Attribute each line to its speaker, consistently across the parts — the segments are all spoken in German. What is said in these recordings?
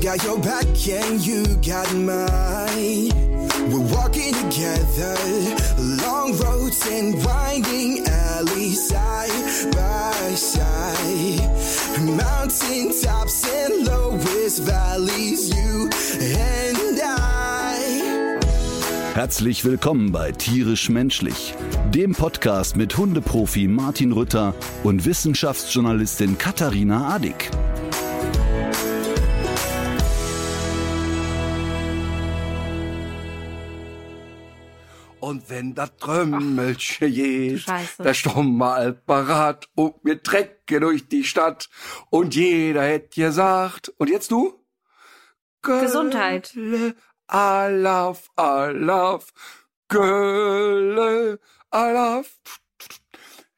Speaker 1: Got your back and you got mine. We're walking together, long roads and winding alleys, side by side. Mountain tops and lowest valleys, you and I.
Speaker 2: Herzlich willkommen bei Tierisch Menschlich, dem Podcast mit Hundeprofi Martin Rütter und Wissenschaftsjournalistin Katharina Adick.
Speaker 3: Und wenn das Trömmelchen geht, der Sturm mal parat und wir trecken durch die Stadt und jeder hätte gesagt, und jetzt du?
Speaker 4: Gesundheit.
Speaker 3: Gölle, Alaf, Alaf, Gölle, Alaf.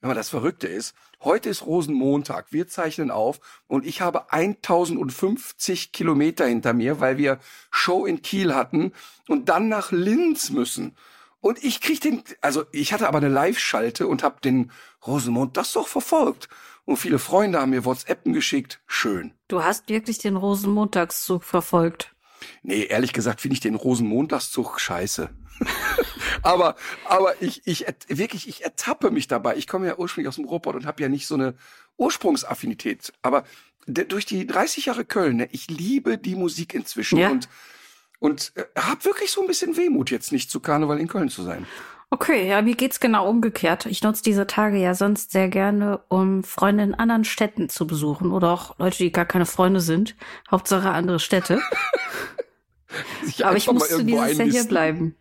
Speaker 3: Aber das Verrückte ist, heute ist Rosenmontag, wir zeichnen auf und ich habe 1050 Kilometer hinter mir, weil wir Show in Kiel hatten und dann nach Linz müssen. Und ich krieg den, also ich hatte aber eine Live-Schalte und habe den Rosenmond das doch verfolgt. Und viele Freunde haben mir WhatsAppen geschickt. Schön.
Speaker 4: Du hast wirklich den Rosenmontagszug verfolgt.
Speaker 3: Nee, ehrlich gesagt finde ich den Rosenmontagszug scheiße. aber aber ich ich wirklich ich ertappe mich dabei. Ich komme ja ursprünglich aus dem Ruhrpott und habe ja nicht so eine Ursprungsaffinität, aber durch die 30 Jahre Köln, ne, ich liebe die Musik inzwischen
Speaker 4: Ja.
Speaker 3: und und äh, habe wirklich so ein bisschen Wehmut jetzt nicht zu Karneval in Köln zu sein.
Speaker 4: Okay, ja, mir geht's genau umgekehrt. Ich nutze diese Tage ja sonst sehr gerne, um Freunde in anderen Städten zu besuchen oder auch Leute, die gar keine Freunde sind. Hauptsache andere Städte. Aber ich musste dieses Jahr hier bleiben.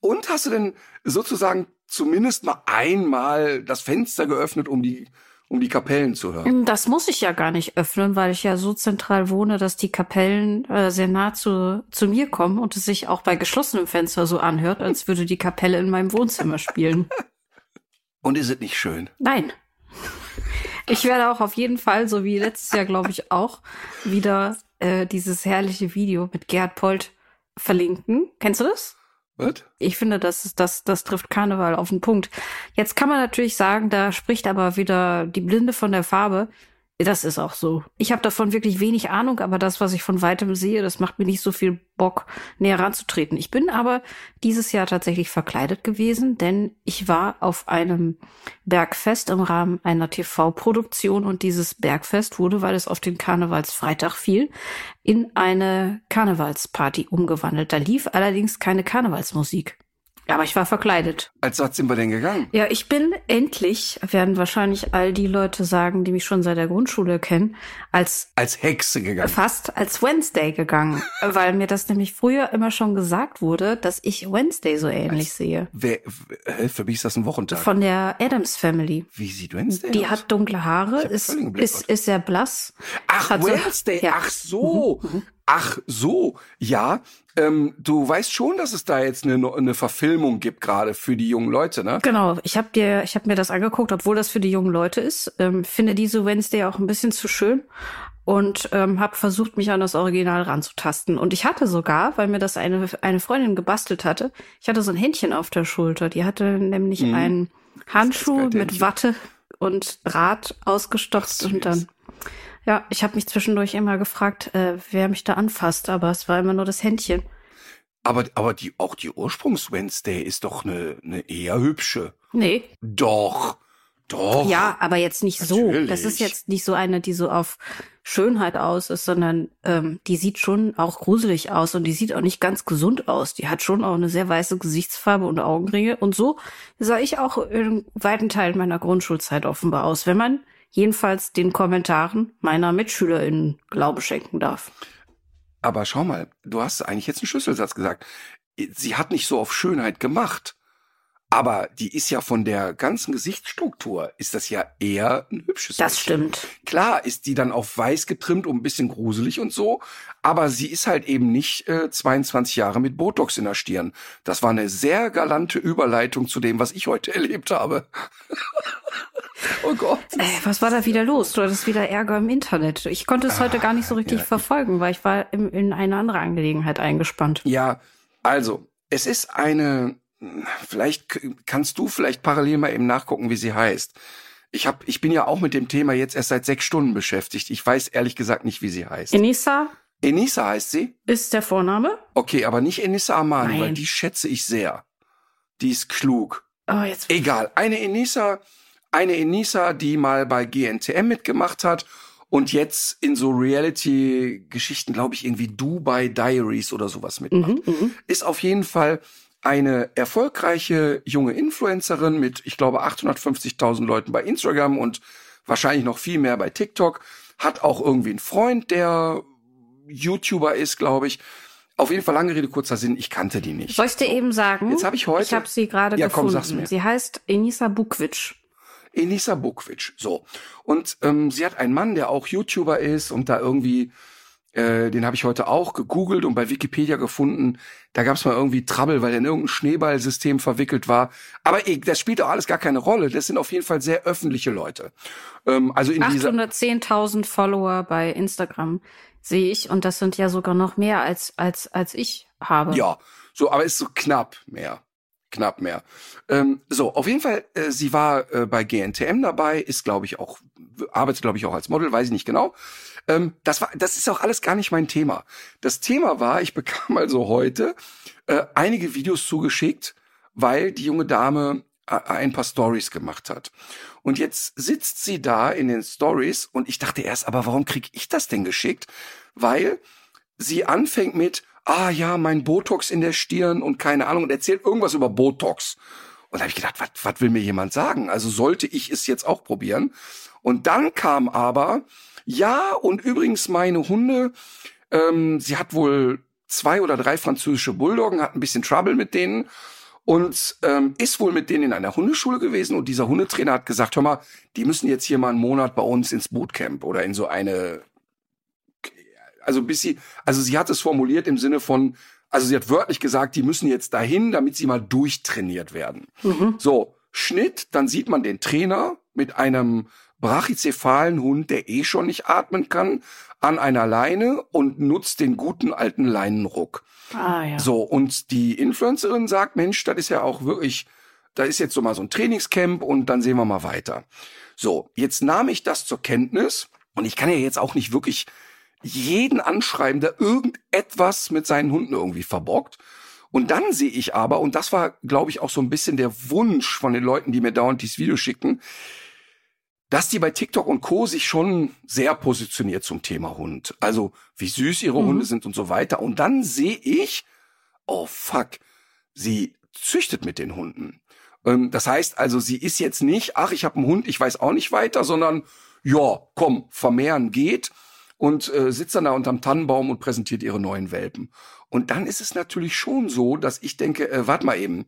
Speaker 3: Und hast du denn sozusagen zumindest mal einmal das Fenster geöffnet, um die um die Kapellen zu hören?
Speaker 4: Das muss ich ja gar nicht öffnen, weil ich ja so zentral wohne, dass die Kapellen äh, sehr nah zu, zu mir kommen und es sich auch bei geschlossenem Fenster so anhört, als würde die Kapelle in meinem Wohnzimmer spielen.
Speaker 3: Und ist es nicht schön?
Speaker 4: Nein. Ich werde auch auf jeden Fall, so wie letztes Jahr, glaube ich, auch wieder äh, dieses herrliche Video mit Gerhard Polt verlinken. Kennst du das?
Speaker 3: Was?
Speaker 4: Ich finde, das, das, das trifft Karneval auf den Punkt. Jetzt kann man natürlich sagen, da spricht aber wieder die Blinde von der Farbe. Das ist auch so. Ich habe davon wirklich wenig Ahnung, aber das, was ich von weitem sehe, das macht mir nicht so viel Bock, näher ranzutreten. Ich bin aber dieses Jahr tatsächlich verkleidet gewesen, denn ich war auf einem Bergfest im Rahmen einer TV-Produktion und dieses Bergfest wurde, weil es auf den Karnevalsfreitag fiel, in eine Karnevalsparty umgewandelt. Da lief allerdings keine Karnevalsmusik. Aber ich war verkleidet.
Speaker 3: Als was sind wir denn gegangen?
Speaker 4: Ja, ich bin endlich, werden wahrscheinlich all die Leute sagen, die mich schon seit der Grundschule kennen, als
Speaker 3: Als Hexe gegangen.
Speaker 4: fast als Wednesday gegangen, weil mir das nämlich früher immer schon gesagt wurde, dass ich Wednesday so ähnlich sehe.
Speaker 3: Wer, für mich ist das ein Wochentag.
Speaker 4: Von der Adams Family.
Speaker 3: Wie sieht Wednesday
Speaker 4: Die
Speaker 3: aus?
Speaker 4: hat dunkle Haare, ist, ist, ist sehr blass.
Speaker 3: Ach,
Speaker 4: hat so-
Speaker 3: Wednesday.
Speaker 4: ja.
Speaker 3: Ach so. Ach so. Ja, ähm, du weißt schon, dass es da jetzt eine, eine Verfilmung gibt, gerade für die jungen Leute, ne?
Speaker 4: Genau, ich habe dir, ich habe mir das angeguckt, obwohl das für die jungen Leute ist. Ähm, finde diese Wednesday auch ein bisschen zu schön und ähm, habe versucht, mich an das Original ranzutasten. Und ich hatte sogar, weil mir das eine eine Freundin gebastelt hatte, ich hatte so ein Händchen auf der Schulter. Die hatte nämlich
Speaker 3: Mhm.
Speaker 4: einen Handschuh mit. Watte und Draht ausgestopft und dann. Ja, ich habe mich zwischendurch immer gefragt, äh, wer mich da anfasst, aber es war immer nur das Händchen.
Speaker 3: Aber, aber die, auch die Ursprungs-Wednesday ist doch eine, eine eher hübsche.
Speaker 4: Nee,
Speaker 3: Doch. Doch.
Speaker 4: Ja, aber jetzt nicht so.
Speaker 3: Natürlich.
Speaker 4: Das ist jetzt nicht so eine, die so auf Schönheit aus ist, sondern ähm, die sieht schon auch gruselig aus und die sieht auch nicht ganz gesund aus. Die hat schon auch eine sehr weiße Gesichtsfarbe und Augenringe. Und so sah ich auch in weiten Teilen meiner Grundschulzeit offenbar aus, wenn man jedenfalls den Kommentaren meiner MitschülerInnen Glaube schenken darf.
Speaker 3: Aber schau mal, du hast eigentlich jetzt einen Schlüsselsatz gesagt. Sie hat nicht so auf Schönheit gemacht. Aber die ist ja von der ganzen Gesichtsstruktur, ist das ja eher ein hübsches
Speaker 4: Das
Speaker 3: Mädchen.
Speaker 4: stimmt.
Speaker 3: Klar ist die dann auf weiß getrimmt und ein bisschen gruselig und so, aber sie ist halt eben nicht äh, 22 Jahre mit Botox in der Stirn. Das war eine sehr galante Überleitung zu dem, was ich heute erlebt habe. oh Gott.
Speaker 4: Äh, was war da wieder los? Du hattest wieder Ärger im Internet. Ich konnte es heute gar nicht so richtig
Speaker 3: ja.
Speaker 4: verfolgen, weil ich war im, in eine andere Angelegenheit eingespannt.
Speaker 3: Ja, also, es ist eine, vielleicht kannst du vielleicht parallel mal eben nachgucken, wie sie heißt. Ich hab, ich bin ja auch mit dem Thema jetzt erst seit sechs Stunden beschäftigt. Ich weiß ehrlich gesagt nicht, wie sie heißt.
Speaker 4: Enisa?
Speaker 3: Enisa heißt sie?
Speaker 4: Ist der Vorname?
Speaker 3: Okay, aber nicht Enisa Amani,
Speaker 4: Nein.
Speaker 3: weil die schätze ich sehr. Die ist klug.
Speaker 4: Oh, jetzt.
Speaker 3: Egal, eine Enisa, eine Enisa, die mal bei GNTM mitgemacht hat und jetzt in so Reality-Geschichten, glaube ich, irgendwie Dubai Diaries oder sowas mitmacht.
Speaker 4: Mhm, mhm.
Speaker 3: Ist auf jeden Fall eine erfolgreiche junge Influencerin mit, ich glaube, 850.000 Leuten bei Instagram und wahrscheinlich noch viel mehr bei TikTok. Hat auch irgendwie einen Freund, der YouTuber ist, glaube ich. Auf jeden Fall lange Rede, kurzer Sinn, ich kannte die nicht.
Speaker 4: Soll ich dir eben sagen?
Speaker 3: Jetzt habe ich heute-
Speaker 4: Ich habe sie gerade
Speaker 3: Ja, komm,
Speaker 4: gefunden.
Speaker 3: sag's mir.
Speaker 4: Sie heißt Enisa Bukvic.
Speaker 3: Enisa Bukvic. So. Und ähm, sie hat einen Mann, der auch YouTuber ist und da irgendwie, äh, den habe ich heute auch gegoogelt und bei Wikipedia gefunden. Da gab es mal irgendwie Trouble, weil er in irgendein Schneeballsystem verwickelt war. Aber eh, das spielt auch alles gar keine Rolle. Das sind auf jeden Fall sehr öffentliche Leute. Ähm, also in dieser
Speaker 4: 810.000 Follower bei Instagram sehe ich und das sind ja sogar noch mehr als als als ich habe.
Speaker 3: Ja, so, aber ist so knapp mehr. Knapp mehr. Ähm, so, auf jeden Fall, äh, sie war äh, bei GNTM dabei, ist, glaube ich, auch, arbeitet, glaube ich, auch als Model, weiß ich nicht genau. Ähm, das war, das ist auch alles gar nicht mein Thema. Das Thema war, ich bekam also heute äh, einige Videos zugeschickt, weil die junge Dame äh, ein paar Stories gemacht hat. Und jetzt sitzt sie da in den Stories und ich dachte erst, aber warum krieg ich das denn geschickt? Weil sie anfängt mit, ah ja, mein Botox in der Stirn und keine Ahnung und erzählt irgendwas über Botox. Und da habe ich gedacht, was will mir jemand sagen? Also sollte ich es jetzt auch probieren? Und dann kam aber, ja, und übrigens meine Hunde, ähm, sie hat wohl zwei oder drei französische Bulldoggen, hat ein bisschen Trouble mit denen und ähm, ist wohl mit denen in einer Hundeschule gewesen und dieser Hundetrainer hat gesagt, hör mal, die müssen jetzt hier mal einen Monat bei uns ins Bootcamp oder in so eine also bis sie, also sie hat es formuliert im Sinne von, also sie hat wörtlich gesagt, die müssen jetzt dahin, damit sie mal durchtrainiert werden. So, Schnitt, dann sieht man den Trainer mit einem brachycephalen Hund, der eh schon nicht atmen kann, an einer Leine und nutzt den guten alten Leinenruck.
Speaker 4: Ah ja.
Speaker 3: So, und die Influencerin sagt, Mensch, das ist ja auch wirklich, da ist jetzt so mal so ein Trainingscamp und dann sehen wir mal weiter. So, jetzt nahm ich das zur Kenntnis und ich kann ja jetzt auch nicht wirklich jeden anschreiben, der irgendetwas mit seinen Hunden irgendwie verbockt. Und dann sehe ich aber, und das war, glaube ich, auch so ein bisschen der Wunsch von den Leuten, die mir dauernd dieses Video schickten, dass die bei TikTok und Co. sich schon sehr positioniert zum Thema Hund. Also wie süß ihre Hunde sind und so weiter. Und dann sehe ich, oh fuck, sie züchtet mit den Hunden. Ähm, das heißt also, sie ist jetzt nicht, ach, ich habe einen Hund, ich weiß auch nicht weiter, sondern ja, komm, vermehren geht und äh, sitzt dann da unterm Tannenbaum und präsentiert ihre neuen Welpen. Und dann ist es natürlich schon so, dass ich denke, äh, warte mal eben,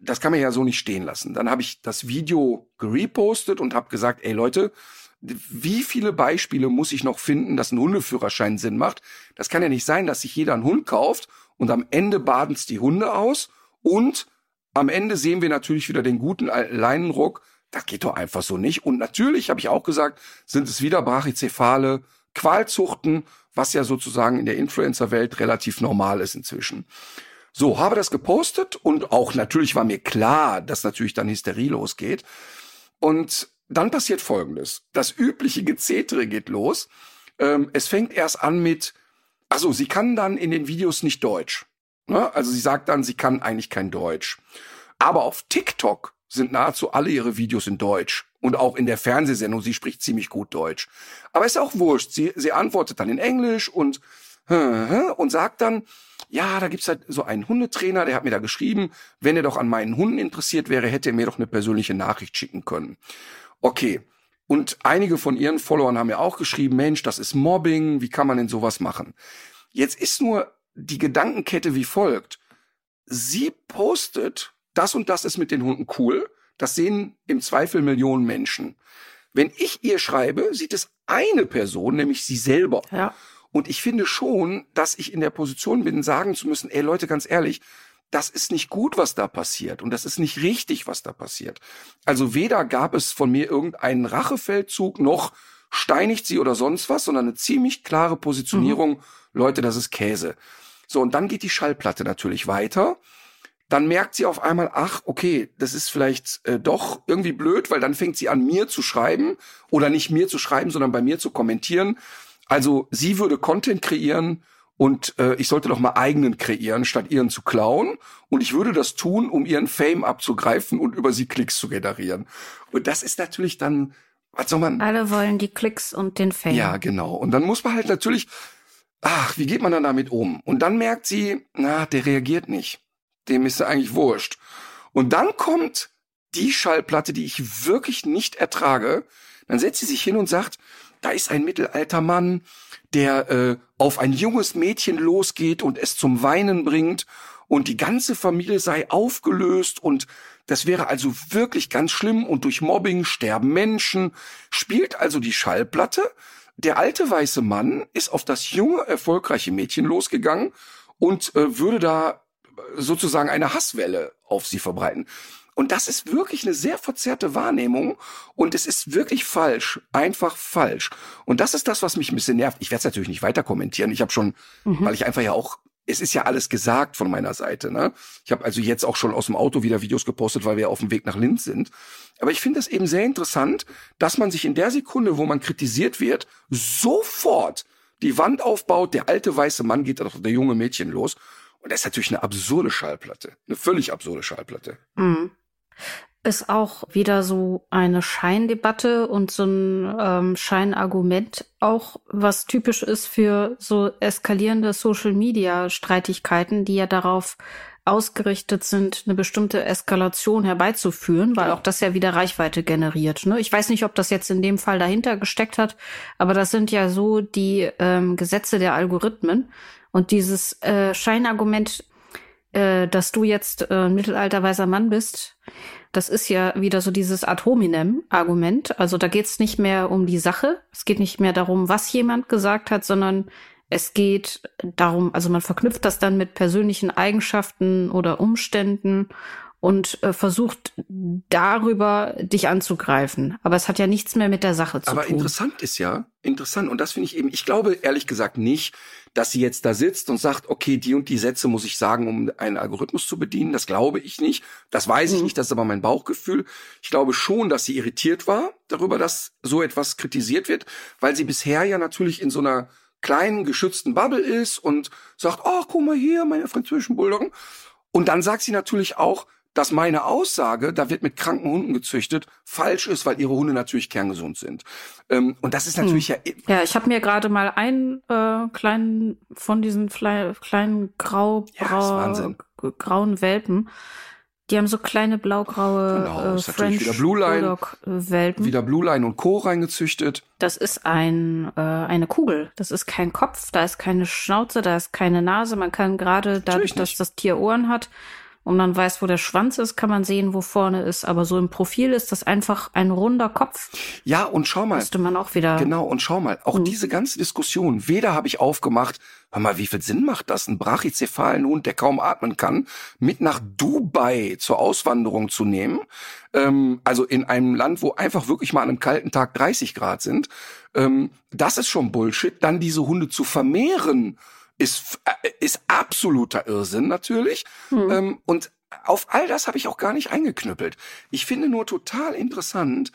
Speaker 3: das kann man ja so nicht stehen lassen. Dann habe ich das Video gerepostet und habe gesagt, ey Leute, wie viele Beispiele muss ich noch finden, dass ein Hundeführerschein Sinn macht? Das kann ja nicht sein, dass sich jeder einen Hund kauft und am Ende baden's die Hunde aus und am Ende sehen wir natürlich wieder den guten alten Leinenruck. Das geht doch einfach so nicht. Und natürlich, habe ich auch gesagt, sind es wieder brachycephale Qualzuchten, was ja sozusagen in der Influencer-Welt relativ normal ist inzwischen. So, habe das gepostet und auch natürlich war mir klar, dass natürlich dann Hysterie losgeht. Und dann passiert Folgendes. Das übliche Gezetere geht los. Ähm, es fängt erst an mit, also sie kann dann in den Videos nicht Deutsch. Ne? Also sie sagt dann, sie kann eigentlich kein Deutsch. Aber auf TikTok sind nahezu alle ihre Videos in Deutsch. Und auch in der Fernsehsendung, sie spricht ziemlich gut Deutsch. Aber ist auch wurscht. Sie, sie antwortet dann in Englisch und, und sagt dann, ja, da gibt's halt so einen Hundetrainer, der hat mir da geschrieben, wenn er doch an meinen Hunden interessiert wäre, hätte er mir doch eine persönliche Nachricht schicken können. Okay. Und einige von ihren Followern haben ja auch geschrieben, Mensch, das ist Mobbing, wie kann man denn sowas machen? Jetzt ist nur die Gedankenkette wie folgt. Sie postet, das und das ist mit den Hunden cool. Das sehen im Zweifel Millionen Menschen. Wenn ich ihr schreibe, sieht es eine Person, nämlich sie selber.
Speaker 4: Ja.
Speaker 3: Und ich finde schon, dass ich in der Position bin, sagen zu müssen, ey Leute, ganz ehrlich, das ist nicht gut, was da passiert. Und das ist nicht richtig, was da passiert. Also weder gab es von mir irgendeinen Rachefeldzug, noch steinigt sie oder sonst was, sondern eine ziemlich klare Positionierung. Leute, das ist Käse. So, und dann geht die Schallplatte natürlich weiter. Dann merkt sie auf einmal, ach, okay, das ist vielleicht äh, doch irgendwie blöd, weil dann fängt sie an, mir zu schreiben oder nicht mir zu schreiben, sondern bei mir zu kommentieren. Also sie würde Content kreieren und äh, ich sollte doch mal eigenen kreieren, statt ihren zu klauen. Und ich würde das tun, um ihren Fame abzugreifen und über sie Klicks zu generieren. Und das ist natürlich dann, was soll man?
Speaker 4: Alle wollen die Klicks und den Fame.
Speaker 3: Ja, genau. Und dann muss man halt natürlich, ach, wie geht man dann damit um? Und dann merkt sie, na, der reagiert nicht. Dem ist eigentlich wurscht. Und dann kommt die Schallplatte, die ich wirklich nicht ertrage. Dann setzt sie sich hin und sagt, da ist ein mittelalter Mann, der äh, auf ein junges Mädchen losgeht und es zum Weinen bringt und die ganze Familie sei aufgelöst und das wäre also wirklich ganz schlimm und durch Mobbing sterben Menschen, spielt also die Schallplatte. Der alte weiße Mann ist auf das junge, erfolgreiche Mädchen losgegangen und äh, würde da sozusagen eine Hasswelle auf sie verbreiten. Und das ist wirklich eine sehr verzerrte Wahrnehmung und es ist wirklich falsch, einfach falsch. Und das ist das, was mich ein bisschen nervt. Ich werde es natürlich nicht weiter kommentieren. Ich habe schon, mhm. weil ich einfach ja auch es ist ja alles gesagt von meiner Seite. Ne? Ich habe also jetzt auch schon aus dem Auto wieder Videos gepostet, weil wir auf dem Weg nach Linz sind. Aber ich finde es eben sehr interessant, dass man sich in der Sekunde, wo man kritisiert wird, sofort die Wand aufbaut, der alte weiße Mann geht auf der junge Mädchen los. Und das ist natürlich eine absurde Schallplatte. Eine völlig absurde Schallplatte.
Speaker 4: Mhm ist auch wieder so eine Scheindebatte und so ein ähm, Scheinargument auch, was typisch ist für so eskalierende Social-Media-Streitigkeiten, die ja darauf ausgerichtet sind, eine bestimmte Eskalation herbeizuführen, weil auch das ja wieder Reichweite generiert. Ne? Ich weiß nicht, ob das jetzt in dem Fall dahinter gesteckt hat, aber das sind ja so die ähm, Gesetze der Algorithmen. Und dieses äh, Scheinargument äh, dass du jetzt äh, ein mittelalterweiser Mann bist, das ist ja wieder so dieses Ad hominem-Argument. Also da geht es nicht mehr um die Sache, es geht nicht mehr darum, was jemand gesagt hat, sondern es geht darum, also man verknüpft das dann mit persönlichen Eigenschaften oder Umständen und äh, versucht darüber dich anzugreifen. Aber es hat ja nichts mehr mit der Sache zu
Speaker 3: Aber
Speaker 4: tun.
Speaker 3: Aber interessant ist ja, interessant, und das finde ich eben, ich glaube ehrlich gesagt nicht, dass sie jetzt da sitzt und sagt, okay, die und die Sätze muss ich sagen, um einen Algorithmus zu bedienen. Das glaube ich nicht. Das weiß ich mhm. nicht, das ist aber mein Bauchgefühl. Ich glaube schon, dass sie irritiert war darüber, dass so etwas kritisiert wird, weil sie bisher ja natürlich in so einer kleinen, geschützten Bubble ist und sagt, ach, guck mal hier, meine französischen Bulldoggen. Und dann sagt sie natürlich auch, dass meine Aussage, da wird mit kranken Hunden gezüchtet, falsch ist, weil ihre Hunde natürlich kerngesund sind. Ähm, und das ist natürlich hm.
Speaker 4: ja. Ja, ich habe mir gerade mal einen äh, kleinen von diesen kleinen grau, ja, grauen Welpen. Die haben so kleine blaugraue genau, äh, French
Speaker 3: wieder Blue Line,
Speaker 4: Welpen.
Speaker 3: Wieder Blue Line und Co. reingezüchtet.
Speaker 4: Das ist ein äh, eine Kugel. Das ist kein Kopf. Da ist keine Schnauze. Da ist keine Nase. Man kann gerade dadurch, dass das Tier Ohren hat, und man weiß, wo der Schwanz ist, kann man sehen, wo vorne ist. Aber so im Profil ist das einfach ein runder Kopf.
Speaker 3: Ja, und schau mal.
Speaker 4: Müsste man auch wieder.
Speaker 3: Genau, und schau mal, auch mhm. diese ganze Diskussion, weder habe ich aufgemacht, hör mal, wie viel Sinn macht das, einen brachycephalen Hund, der kaum atmen kann, mit nach Dubai zur Auswanderung zu nehmen? Ähm, also in einem Land, wo einfach wirklich mal an einem kalten Tag 30 Grad sind. Ähm, das ist schon Bullshit. Dann diese Hunde zu vermehren ist, äh, ist absoluter Irrsinn natürlich. Mhm. Ähm, und auf all das habe ich auch gar nicht eingeknüppelt. Ich finde nur total interessant,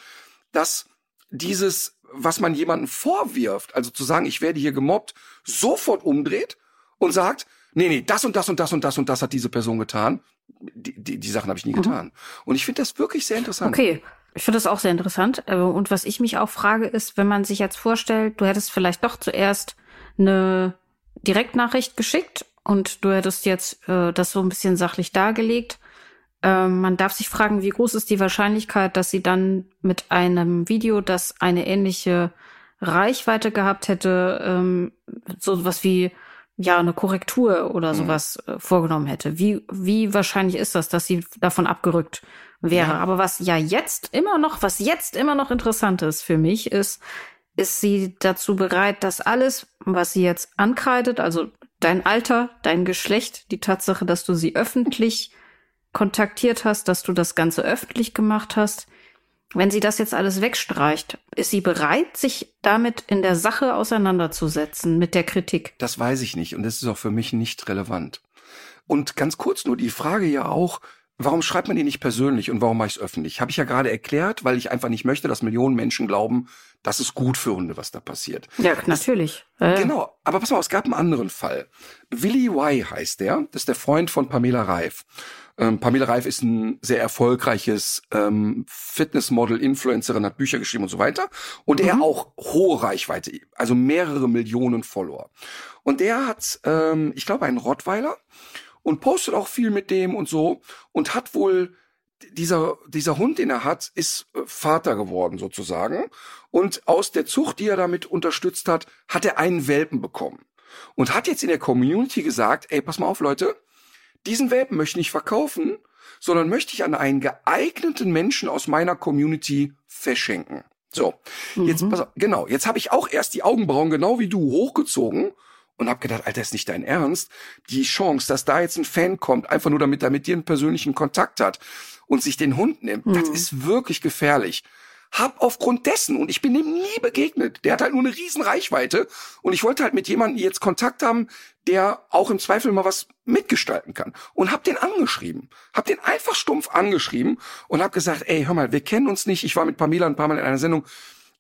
Speaker 3: dass dieses, was man jemandem vorwirft, also zu sagen, ich werde hier gemobbt, sofort umdreht und sagt, nee, nee, das und das und das und das und das hat diese Person getan. Die, die, die Sachen habe ich nie mhm. getan. Und ich finde das wirklich sehr interessant.
Speaker 4: Okay. Ich finde das auch sehr interessant. Äh, und was ich mich auch frage, ist, wenn man sich jetzt vorstellt, du hättest vielleicht doch zuerst eine Direktnachricht geschickt und du hättest jetzt äh, das so ein bisschen sachlich dargelegt. Ähm, man darf sich fragen, wie groß ist die Wahrscheinlichkeit, dass sie dann mit einem Video, das eine ähnliche Reichweite gehabt hätte, ähm, so was wie ja eine Korrektur oder mhm. sowas äh, vorgenommen hätte. Wie wie wahrscheinlich ist das, dass sie davon abgerückt wäre? Ja. Aber was ja jetzt immer noch, was jetzt immer noch interessant ist für mich, ist, ist sie dazu bereit, dass alles, was sie jetzt ankreidet, also dein Alter, dein Geschlecht, die Tatsache, dass du sie öffentlich kontaktiert hast, dass du das Ganze öffentlich gemacht hast, wenn sie das jetzt alles wegstreicht, ist sie bereit, sich damit in der Sache auseinanderzusetzen mit der Kritik?
Speaker 3: Das weiß ich nicht und das ist auch für mich nicht relevant. Und ganz kurz nur die Frage ja auch, warum schreibt man die nicht persönlich und warum mache ich es öffentlich? Habe ich ja gerade erklärt, weil ich einfach nicht möchte, dass Millionen Menschen glauben, Das ist gut für Hunde, was da passiert.
Speaker 4: Ja, natürlich.
Speaker 3: Das, genau. Aber pass mal, es gab einen anderen Fall. Willy Y heißt der. Das ist der Freund von Pamela Reif. Ähm, Pamela Reif ist ein sehr erfolgreiches ähm, Fitnessmodel, Influencerin, hat Bücher geschrieben und so weiter. Und mhm. er auch hohe Reichweite, also mehrere Millionen Follower. Und der hat, ähm, ich glaube, einen Rottweiler und postet auch viel mit dem und so und hat wohl dieser, dieser Hund, den er hat, ist äh, Vater geworden sozusagen. Und aus der Zucht, die er damit unterstützt hat, hat er einen Welpen bekommen. Und hat jetzt in der Community gesagt, ey, pass mal auf, Leute, diesen Welpen möchte ich nicht verkaufen, sondern möchte ich an einen geeigneten Menschen aus meiner Community verschenken. So, mhm. jetzt pass auf, genau, jetzt habe ich auch erst die Augenbrauen genau wie du hochgezogen und habe gedacht, Alter, ist nicht dein Ernst. Die Chance, dass da jetzt ein Fan kommt, einfach nur damit er mit dir einen persönlichen Kontakt hat und sich den Hund nimmt, mhm. das ist wirklich gefährlich hab aufgrund dessen, und ich bin dem nie begegnet, der hat halt nur eine riesen Reichweite, und ich wollte halt mit jemandem jetzt Kontakt haben, der auch im Zweifel mal was mitgestalten kann. Und hab den angeschrieben. Hab den einfach stumpf angeschrieben und hab gesagt, ey, hör mal, wir kennen uns nicht, ich war mit Pamela ein paar Mal in einer Sendung,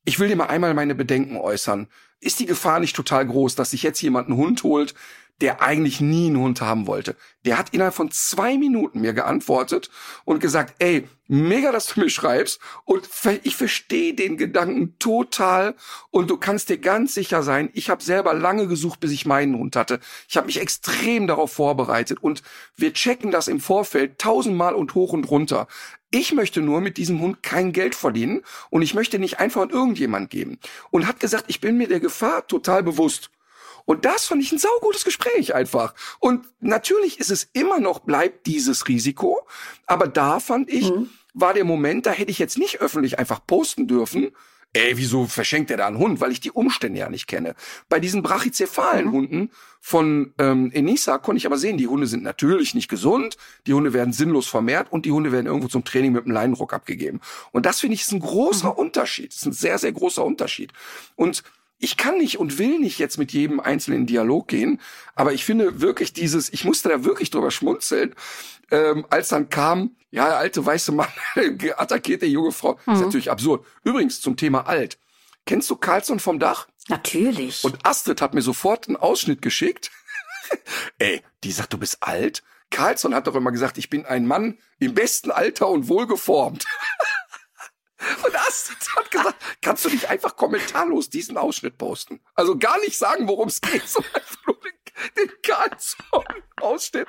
Speaker 3: ich will dir mal einmal meine Bedenken äußern. Ist die Gefahr nicht total groß, dass sich jetzt jemand einen Hund holt, der eigentlich nie einen Hund haben wollte. Der hat innerhalb von zwei Minuten mir geantwortet und gesagt, ey, mega, dass du mir schreibst und ich verstehe den Gedanken total und du kannst dir ganz sicher sein, ich habe selber lange gesucht, bis ich meinen Hund hatte. Ich habe mich extrem darauf vorbereitet und wir checken das im Vorfeld tausendmal und hoch und runter. Ich möchte nur mit diesem Hund kein Geld verdienen und ich möchte nicht einfach an irgendjemand geben. Und hat gesagt, ich bin mir der Gefahr total bewusst. Und das fand ich ein saugutes Gespräch einfach. Und natürlich ist es immer noch, bleibt dieses Risiko. Aber da fand ich, mhm. war der Moment, da hätte ich jetzt nicht öffentlich einfach posten dürfen, ey, wieso verschenkt er da einen Hund? Weil ich die Umstände ja nicht kenne. Bei diesen brachycephalen mhm. Hunden von ähm, Enisa konnte ich aber sehen, die Hunde sind natürlich nicht gesund, die Hunde werden sinnlos vermehrt und die Hunde werden irgendwo zum Training mit einem Leinenrock abgegeben. Und das finde ich ist ein großer mhm. Unterschied. Das ist ein sehr, sehr großer Unterschied. Und ich kann nicht und will nicht jetzt mit jedem einzelnen Dialog gehen, aber ich finde wirklich dieses, ich musste da wirklich drüber schmunzeln, ähm, als dann kam, ja, der alte weiße Mann attackiert der junge Frau. Mhm. Ist natürlich absurd. Übrigens zum Thema alt. Kennst du Carlson vom Dach?
Speaker 4: Natürlich.
Speaker 3: Und Astrid hat mir sofort einen Ausschnitt geschickt. Ey, die sagt, du bist alt? Carlson hat doch immer gesagt, ich bin ein Mann im besten Alter und wohlgeformt. Und Astrid hat gesagt, kannst du nicht einfach kommentarlos diesen Ausschnitt posten? Also gar nicht sagen, worum es geht, sondern einfach nur den, den Karlsson-Ausschnitt.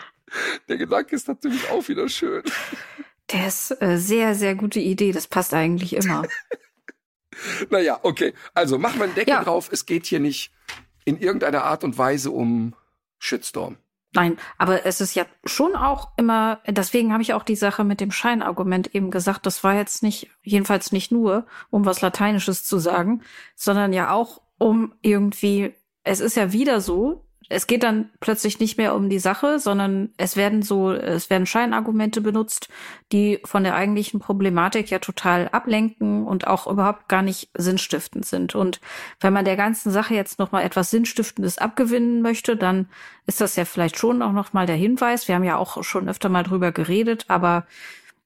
Speaker 3: Der Gedanke ist natürlich auch wieder schön.
Speaker 4: Der ist äh, sehr, sehr gute Idee. Das passt eigentlich immer.
Speaker 3: naja, okay. Also machen wir einen Deckel ja. drauf. Es geht hier nicht in irgendeiner Art und Weise um Shitstorm.
Speaker 4: Nein, aber es ist ja schon auch immer, deswegen habe ich auch die Sache mit dem Scheinargument eben gesagt, das war jetzt nicht, jedenfalls nicht nur, um was Lateinisches zu sagen, sondern ja auch um irgendwie, es ist ja wieder so, es geht dann plötzlich nicht mehr um die Sache, sondern es werden so, es werden Scheinargumente benutzt, die von der eigentlichen Problematik ja total ablenken und auch überhaupt gar nicht sinnstiftend sind. Und wenn man der ganzen Sache jetzt noch mal etwas Sinnstiftendes abgewinnen möchte, dann ist das ja vielleicht schon auch noch mal der Hinweis. Wir haben ja auch schon öfter mal drüber geredet, aber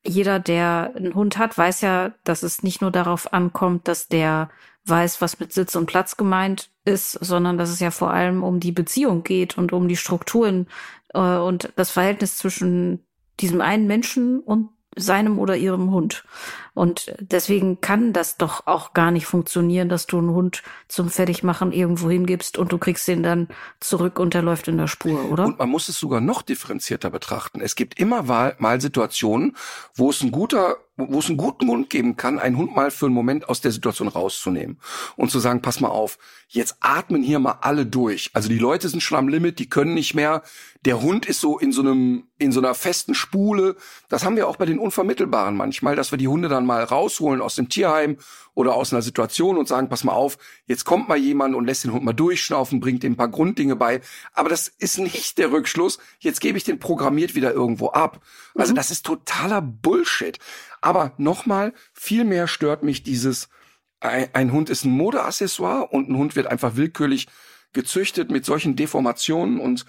Speaker 4: jeder, der einen Hund hat, weiß ja, dass es nicht nur darauf ankommt, dass der weiß, was mit Sitz und Platz gemeint ist, sondern dass es ja vor allem um die Beziehung geht und um die Strukturen äh, und das Verhältnis zwischen diesem einen Menschen und seinem oder ihrem Hund. Und deswegen kann das doch auch gar nicht funktionieren, dass du einen Hund zum Fertigmachen irgendwo hingibst und du kriegst den dann zurück und der läuft in der Spur, oder?
Speaker 3: Und man muss es sogar noch differenzierter betrachten. Es gibt immer mal Situationen, wo es ein guter wo es einen guten Grund geben kann, einen Hund mal für einen Moment aus der Situation rauszunehmen und zu sagen, pass mal auf, jetzt atmen hier mal alle durch. Also die Leute sind schon am Limit, die können nicht mehr. Der Hund ist so in so einem, in so einer festen Spule. Das haben wir auch bei den Unvermittelbaren manchmal, dass wir die Hunde dann mal rausholen aus dem Tierheim oder aus einer Situation und sagen, pass mal auf, jetzt kommt mal jemand und lässt den Hund mal durchschnaufen, bringt ihm ein paar Grunddinge bei. Aber das ist nicht der Rückschluss. Jetzt gebe ich den programmiert wieder irgendwo ab. Also mhm. das ist totaler Bullshit. Aber nochmal, viel mehr stört mich dieses, ein, ein Hund ist ein Modeaccessoire und ein Hund wird einfach willkürlich gezüchtet mit solchen Deformationen und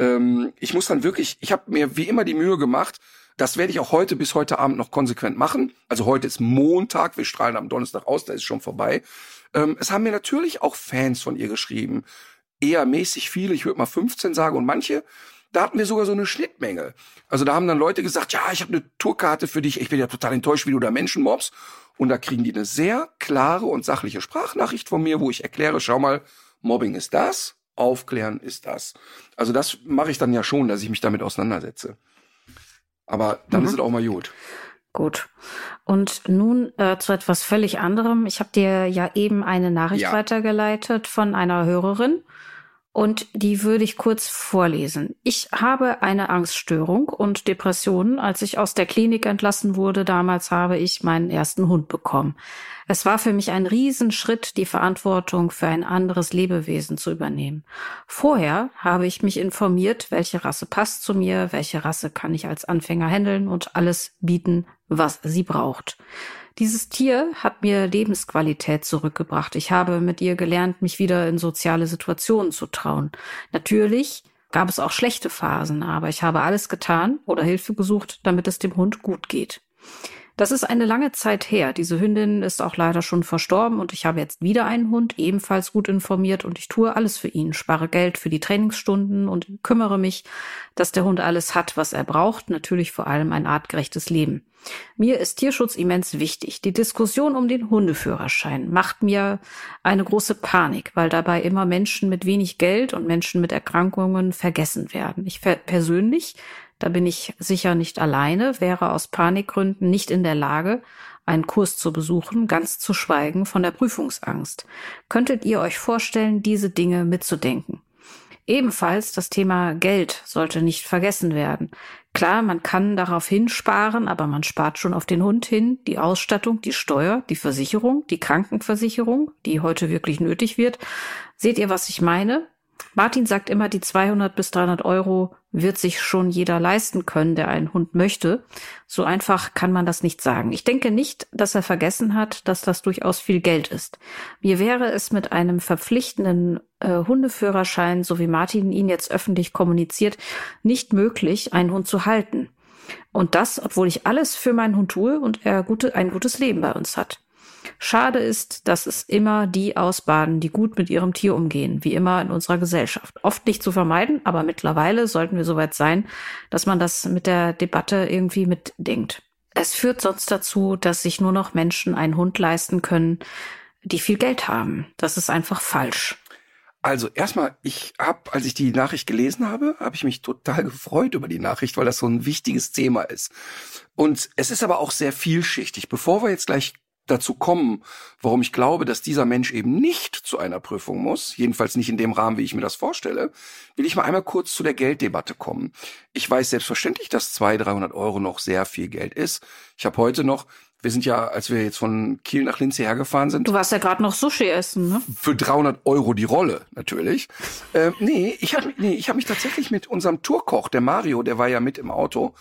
Speaker 3: ähm, ich muss dann wirklich, ich habe mir wie immer die Mühe gemacht, Das werde ich auch heute bis heute Abend noch konsequent machen. Also heute ist Montag, wir strahlen am Donnerstag aus, da ist es schon vorbei. Ähm, es haben mir natürlich auch Fans von ihr geschrieben. Eher mäßig viele, ich würde mal 15 sagen und manche da hatten wir sogar so eine Schnittmenge. Also da haben dann Leute gesagt, ja, ich habe eine Tourkarte für dich, ich bin ja total enttäuscht, wie du da Menschen mobst. Und da kriegen die eine sehr klare und sachliche Sprachnachricht von mir, wo ich erkläre, schau mal, Mobbing ist das, Aufklären ist das. Also das mache ich dann ja schon, dass ich mich damit auseinandersetze. Aber dann mhm. ist es auch mal gut.
Speaker 4: Gut. Und nun äh, zu etwas völlig anderem. Ich habe dir ja eben eine Nachricht ja. weitergeleitet von einer Hörerin und die würde ich kurz vorlesen. Ich habe eine Angststörung und Depressionen. Als ich aus der Klinik entlassen wurde, damals habe ich meinen ersten Hund bekommen. Es war für mich ein Riesenschritt, die Verantwortung für ein anderes Lebewesen zu übernehmen. Vorher habe ich mich informiert, welche Rasse passt zu mir, welche Rasse kann ich als Anfänger handeln und alles bieten, was sie braucht. Dieses Tier hat mir Lebensqualität zurückgebracht. Ich habe mit ihr gelernt, mich wieder in soziale Situationen zu trauen. Natürlich gab es auch schlechte Phasen, aber ich habe alles getan oder Hilfe gesucht, damit es dem Hund gut geht. Das ist eine lange Zeit her. Diese Hündin ist auch leider schon verstorben und ich habe jetzt wieder einen Hund, ebenfalls gut informiert und ich tue alles für ihn, spare Geld für die Trainingsstunden und kümmere mich, dass der Hund alles hat, was er braucht, natürlich vor allem ein artgerechtes Leben. Mir ist Tierschutz immens wichtig. Die Diskussion um den Hundeführerschein macht mir eine große Panik, weil dabei immer Menschen mit wenig Geld und Menschen mit Erkrankungen vergessen werden. Ich persönlich da bin ich sicher nicht alleine, wäre aus Panikgründen nicht in der Lage, einen Kurs zu besuchen, ganz zu schweigen von der Prüfungsangst. Könntet ihr euch vorstellen, diese Dinge mitzudenken? Ebenfalls das Thema Geld sollte nicht vergessen werden. Klar, man kann darauf hinsparen, aber man spart schon auf den Hund hin, die Ausstattung, die Steuer, die Versicherung, die Krankenversicherung, die heute wirklich nötig wird. Seht ihr, was ich meine? Martin sagt immer, die 200 bis 300 Euro wird sich schon jeder leisten können, der einen Hund möchte. So einfach kann man das nicht sagen. Ich denke nicht, dass er vergessen hat, dass das durchaus viel Geld ist. Mir wäre es mit einem verpflichtenden äh, Hundeführerschein, so wie Martin ihn jetzt öffentlich kommuniziert, nicht möglich, einen Hund zu halten. Und das, obwohl ich alles für meinen Hund tue und er gute, ein gutes Leben bei uns hat. Schade ist, dass es immer die ausbaden, die gut mit ihrem Tier umgehen, wie immer in unserer Gesellschaft. Oft nicht zu vermeiden, aber mittlerweile sollten wir soweit sein, dass man das mit der Debatte irgendwie mitdenkt. Es führt sonst dazu, dass sich nur noch Menschen einen Hund leisten können, die viel Geld haben. Das ist einfach falsch.
Speaker 3: Also erstmal, ich habe, als ich die Nachricht gelesen habe, habe ich mich total gefreut über die Nachricht, weil das so ein wichtiges Thema ist. Und es ist aber auch sehr vielschichtig. Bevor wir jetzt gleich dazu kommen, warum ich glaube, dass dieser Mensch eben nicht zu einer Prüfung muss, jedenfalls nicht in dem Rahmen, wie ich mir das vorstelle, will ich mal einmal kurz zu der Gelddebatte kommen. Ich weiß selbstverständlich, dass 200, 300 Euro noch sehr viel Geld ist. Ich habe heute noch wir sind ja, als wir jetzt von Kiel nach Linz hergefahren sind.
Speaker 4: Du warst ja gerade noch Sushi essen, ne?
Speaker 3: Für 300 Euro die Rolle, natürlich. äh, nee, ich habe nee, ich hab mich tatsächlich mit unserem Tourkoch, der Mario, der war ja mit im Auto.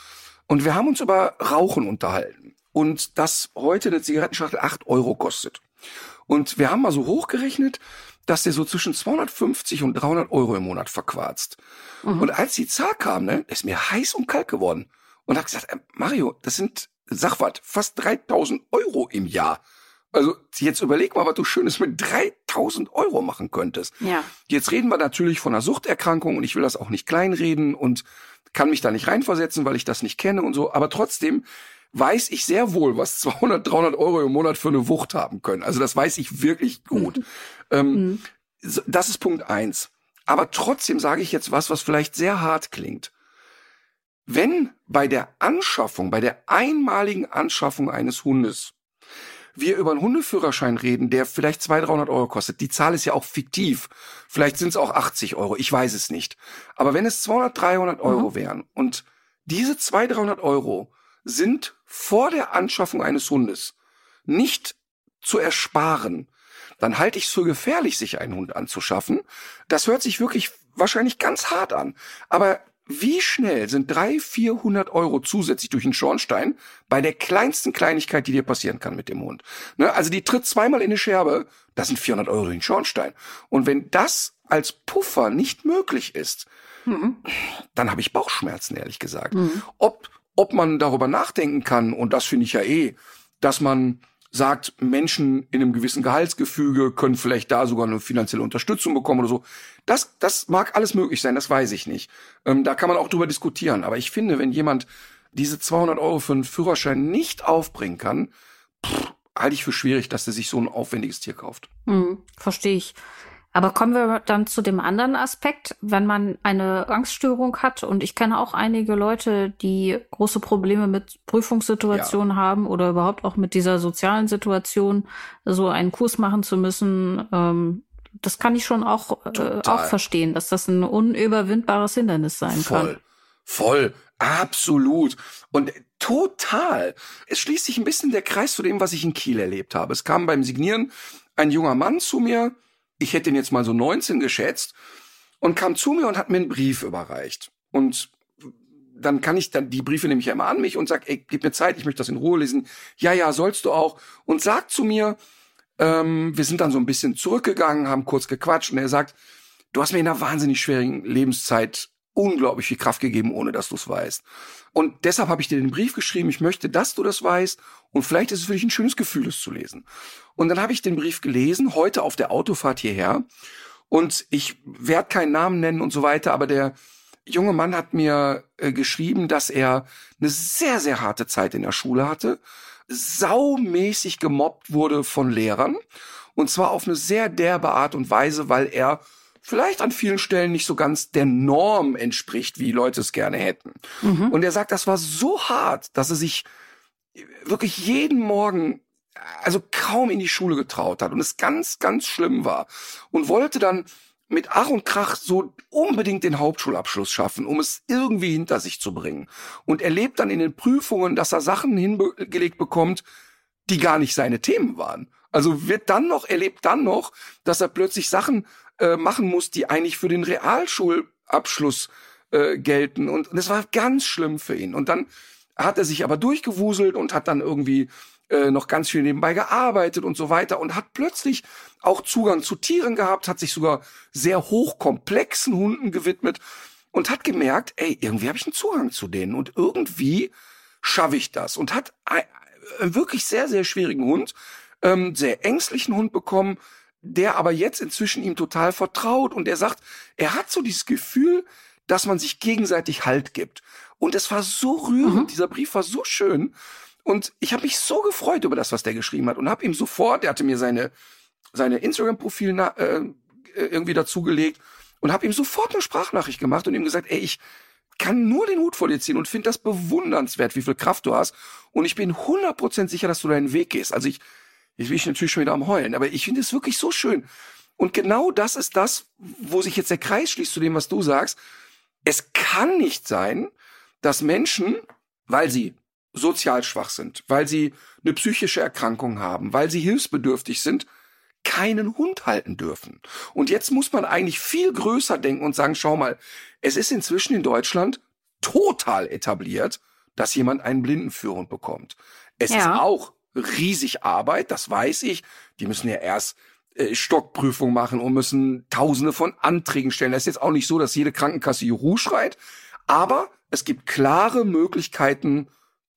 Speaker 3: Und wir haben uns über Rauchen unterhalten und das heute eine Zigarettenschachtel acht Euro kostet. Und wir haben mal so hochgerechnet, dass der so zwischen 250 und 300 Euro im Monat verquarzt. Mhm. Und als die Zahl kam, ne, ist mir heiß und kalt geworden. Und hat gesagt, äh, Mario, das sind, sag was, fast 3000 Euro im Jahr. Also jetzt überleg mal, was du Schönes mit 3000 Euro machen könntest.
Speaker 4: Ja.
Speaker 3: Jetzt reden wir natürlich von einer Suchterkrankung und ich will das auch nicht kleinreden und kann mich da nicht reinversetzen, weil ich das nicht kenne und so. Aber trotzdem weiß ich sehr wohl, was 200, 300 Euro im Monat für eine Wucht haben können. Also das weiß ich wirklich gut. ähm, mhm. Das ist Punkt eins. Aber trotzdem sage ich jetzt was, was vielleicht sehr hart klingt. Wenn bei der Anschaffung, bei der einmaligen Anschaffung eines Hundes wir über einen Hundeführerschein reden, der vielleicht 200, 300 Euro kostet, die Zahl ist ja auch fiktiv. Vielleicht sind es auch 80 Euro, ich weiß es nicht. Aber wenn es 200, 300 Euro mhm. wären und diese 200, 300 Euro sind vor der Anschaffung eines Hundes nicht zu ersparen, dann halte ich es für gefährlich, sich einen Hund anzuschaffen. Das hört sich wirklich wahrscheinlich ganz hart an. Aber wie schnell sind drei, vierhundert Euro zusätzlich durch den Schornstein bei der kleinsten Kleinigkeit, die dir passieren kann mit dem Hund? Ne? Also die tritt zweimal in eine Scherbe, das sind 400 Euro durch den Schornstein. Und wenn das als Puffer nicht möglich ist, mhm. dann habe ich Bauchschmerzen, ehrlich gesagt. Mhm. Ob ob man darüber nachdenken kann, und das finde ich ja eh, dass man sagt, Menschen in einem gewissen Gehaltsgefüge können vielleicht da sogar eine finanzielle Unterstützung bekommen oder so. Das, das mag alles möglich sein, das weiß ich nicht. Ähm, da kann man auch drüber diskutieren. Aber ich finde, wenn jemand diese 200 Euro für einen Führerschein nicht aufbringen kann, pff, halte ich für schwierig, dass er sich so ein aufwendiges Tier kauft.
Speaker 4: Hm, Verstehe ich. Aber kommen wir dann zu dem anderen Aspekt, wenn man eine Angststörung hat und ich kenne auch einige Leute, die große Probleme mit Prüfungssituationen ja. haben oder überhaupt auch mit dieser sozialen Situation, so einen Kurs machen zu müssen. Ähm, das kann ich schon auch, äh, auch verstehen, dass das ein unüberwindbares Hindernis sein
Speaker 3: Voll.
Speaker 4: kann.
Speaker 3: Voll, absolut. Und total. Es schließt sich ein bisschen der Kreis zu dem, was ich in Kiel erlebt habe. Es kam beim Signieren ein junger Mann zu mir, ich hätte ihn jetzt mal so 19 geschätzt, und kam zu mir und hat mir einen Brief überreicht. Und dann kann ich dann die Briefe nehme ich ja immer an mich und sag, ey, gib mir Zeit, ich möchte das in Ruhe lesen. Ja, ja, sollst du auch. Und sagt zu mir, ähm, wir sind dann so ein bisschen zurückgegangen, haben kurz gequatscht und er sagt, du hast mir in einer wahnsinnig schwierigen Lebenszeit unglaublich viel Kraft gegeben, ohne dass du es weißt. Und deshalb habe ich dir den Brief geschrieben, ich möchte, dass du das weißt und vielleicht ist es für dich ein schönes Gefühl, es zu lesen. Und dann habe ich den Brief gelesen, heute auf der Autofahrt hierher. Und ich werde keinen Namen nennen und so weiter, aber der junge Mann hat mir äh, geschrieben, dass er eine sehr, sehr harte Zeit in der Schule hatte, saumäßig gemobbt wurde von Lehrern. Und zwar auf eine sehr derbe Art und Weise, weil er vielleicht an vielen Stellen nicht so ganz der Norm entspricht, wie Leute es gerne hätten. Mhm. Und er sagt, das war so hart, dass er sich wirklich jeden Morgen also kaum in die Schule getraut hat und es ganz, ganz schlimm war und wollte dann mit Ach und Krach so unbedingt den Hauptschulabschluss schaffen, um es irgendwie hinter sich zu bringen. Und er lebt dann in den Prüfungen, dass er Sachen hingelegt bekommt, die gar nicht seine Themen waren. Also wird dann noch, er lebt dann noch, dass er plötzlich Sachen äh, machen muss, die eigentlich für den Realschulabschluss äh, gelten. Und, und das war ganz schlimm für ihn. Und dann hat er sich aber durchgewuselt und hat dann irgendwie äh, noch ganz viel nebenbei gearbeitet und so weiter und hat plötzlich auch Zugang zu Tieren gehabt, hat sich sogar sehr hochkomplexen Hunden gewidmet und hat gemerkt, ey, irgendwie habe ich einen Zugang zu denen und irgendwie schaffe ich das und hat einen wirklich sehr, sehr schwierigen Hund, ähm, sehr ängstlichen Hund bekommen, der aber jetzt inzwischen ihm total vertraut und er sagt, er hat so dieses Gefühl, dass man sich gegenseitig Halt gibt. Und es war so rührend, mhm. dieser Brief war so schön. Und ich habe mich so gefreut über das, was der geschrieben hat und habe ihm sofort, der hatte mir seine seine Instagram-Profil äh, irgendwie dazugelegt und habe ihm sofort eine Sprachnachricht gemacht und ihm gesagt, ey, ich kann nur den Hut vor dir ziehen und finde das bewundernswert, wie viel Kraft du hast. Und ich bin 100% sicher, dass du deinen Weg gehst. Also ich, Jetzt bin ich natürlich schon wieder am Heulen, aber ich finde es wirklich so schön. Und genau das ist das, wo sich jetzt der Kreis schließt zu dem, was du sagst. Es kann nicht sein, dass Menschen, weil sie sozial schwach sind, weil sie eine psychische Erkrankung haben, weil sie hilfsbedürftig sind, keinen Hund halten dürfen. Und jetzt muss man eigentlich viel größer denken und sagen, schau mal, es ist inzwischen in Deutschland total etabliert, dass jemand einen Blindenführhund bekommt. Es ja. ist auch riesig Arbeit, das weiß ich. Die müssen ja erst äh, Stockprüfung machen und müssen tausende von Anträgen stellen. Das ist jetzt auch nicht so, dass jede Krankenkasse Juhu schreit, aber es gibt klare Möglichkeiten,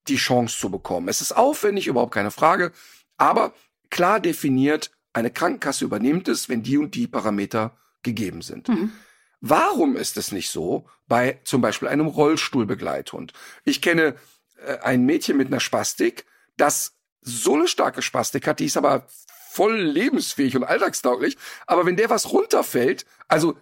Speaker 3: die Chance zu bekommen. Es ist aufwendig, überhaupt keine Frage, aber klar definiert, eine Krankenkasse übernimmt es, wenn die und die Parameter gegeben sind. Mhm. Warum ist es nicht so bei zum Beispiel einem Rollstuhlbegleithund? Ich kenne äh, ein Mädchen mit einer Spastik, das so eine starke Spastik hat, die ist aber voll lebensfähig und alltagstauglich. Aber wenn der was runterfällt, also,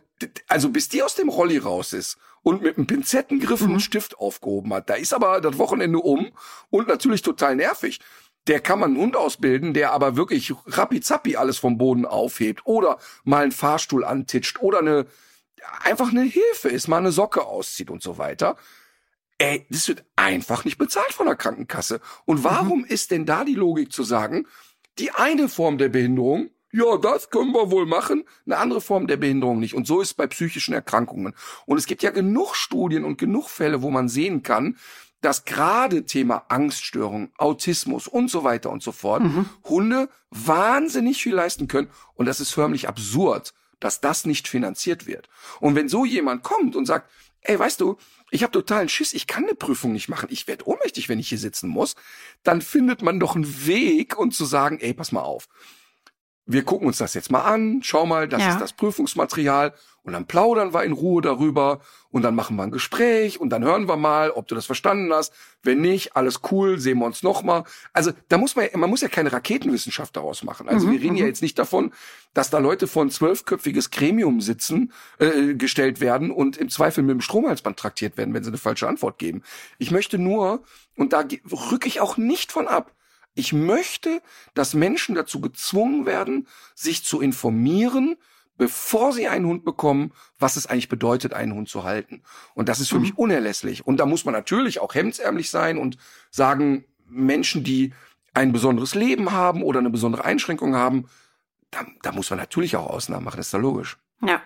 Speaker 3: also bis die aus dem Rolli raus ist und mit einem Pinzettengriff mhm. einen Stift aufgehoben hat, da ist aber das Wochenende um und natürlich total nervig. Der kann man einen Hund ausbilden, der aber wirklich rappi alles vom Boden aufhebt oder mal einen Fahrstuhl antitscht oder eine, einfach eine Hilfe ist, mal eine Socke auszieht und so weiter. Ey, das wird einfach nicht bezahlt von der Krankenkasse. Und warum mhm. ist denn da die Logik zu sagen, die eine Form der Behinderung, ja, das können wir wohl machen, eine andere Form der Behinderung nicht. Und so ist es bei psychischen Erkrankungen. Und es gibt ja genug Studien und genug Fälle, wo man sehen kann, dass gerade Thema Angststörung, Autismus und so weiter und so fort mhm. Hunde wahnsinnig viel leisten können. Und das ist förmlich absurd, dass das nicht finanziert wird. Und wenn so jemand kommt und sagt, ey, weißt du, ich habe totalen Schiss, ich kann eine Prüfung nicht machen, ich werde ohnmächtig, wenn ich hier sitzen muss, dann findet man doch einen Weg und zu sagen, ey, pass mal auf. Wir gucken uns das jetzt mal an, schau mal, das
Speaker 4: Ja.
Speaker 3: ist das Prüfungsmaterial und dann plaudern wir in Ruhe darüber und dann machen wir ein Gespräch und dann hören wir mal, ob du das verstanden hast. Wenn nicht, alles cool, sehen wir uns noch mal. Also da muss man, ja- man muss ja keine Raketenwissenschaft daraus machen. Also
Speaker 4: Mhm,
Speaker 3: wir reden ja jetzt nicht davon, dass da Leute von zwölfköpfiges Gremium sitzen, äh, gestellt werden und im Zweifel mit dem Stromhalsband traktiert werden, wenn sie eine falsche Antwort geben. Ich möchte nur, und da rücke ich auch nicht von ab, ich möchte, dass Menschen dazu gezwungen werden, sich zu informieren, bevor sie einen Hund bekommen, was es eigentlich bedeutet, einen Hund zu halten. Und das ist für mich unerlässlich. Und da muss man natürlich auch hemdsärmlich sein und sagen, Menschen, die ein besonderes Leben haben oder eine besondere Einschränkung haben, da, da muss man natürlich auch Ausnahmen machen, ist ja logisch.
Speaker 4: Ja,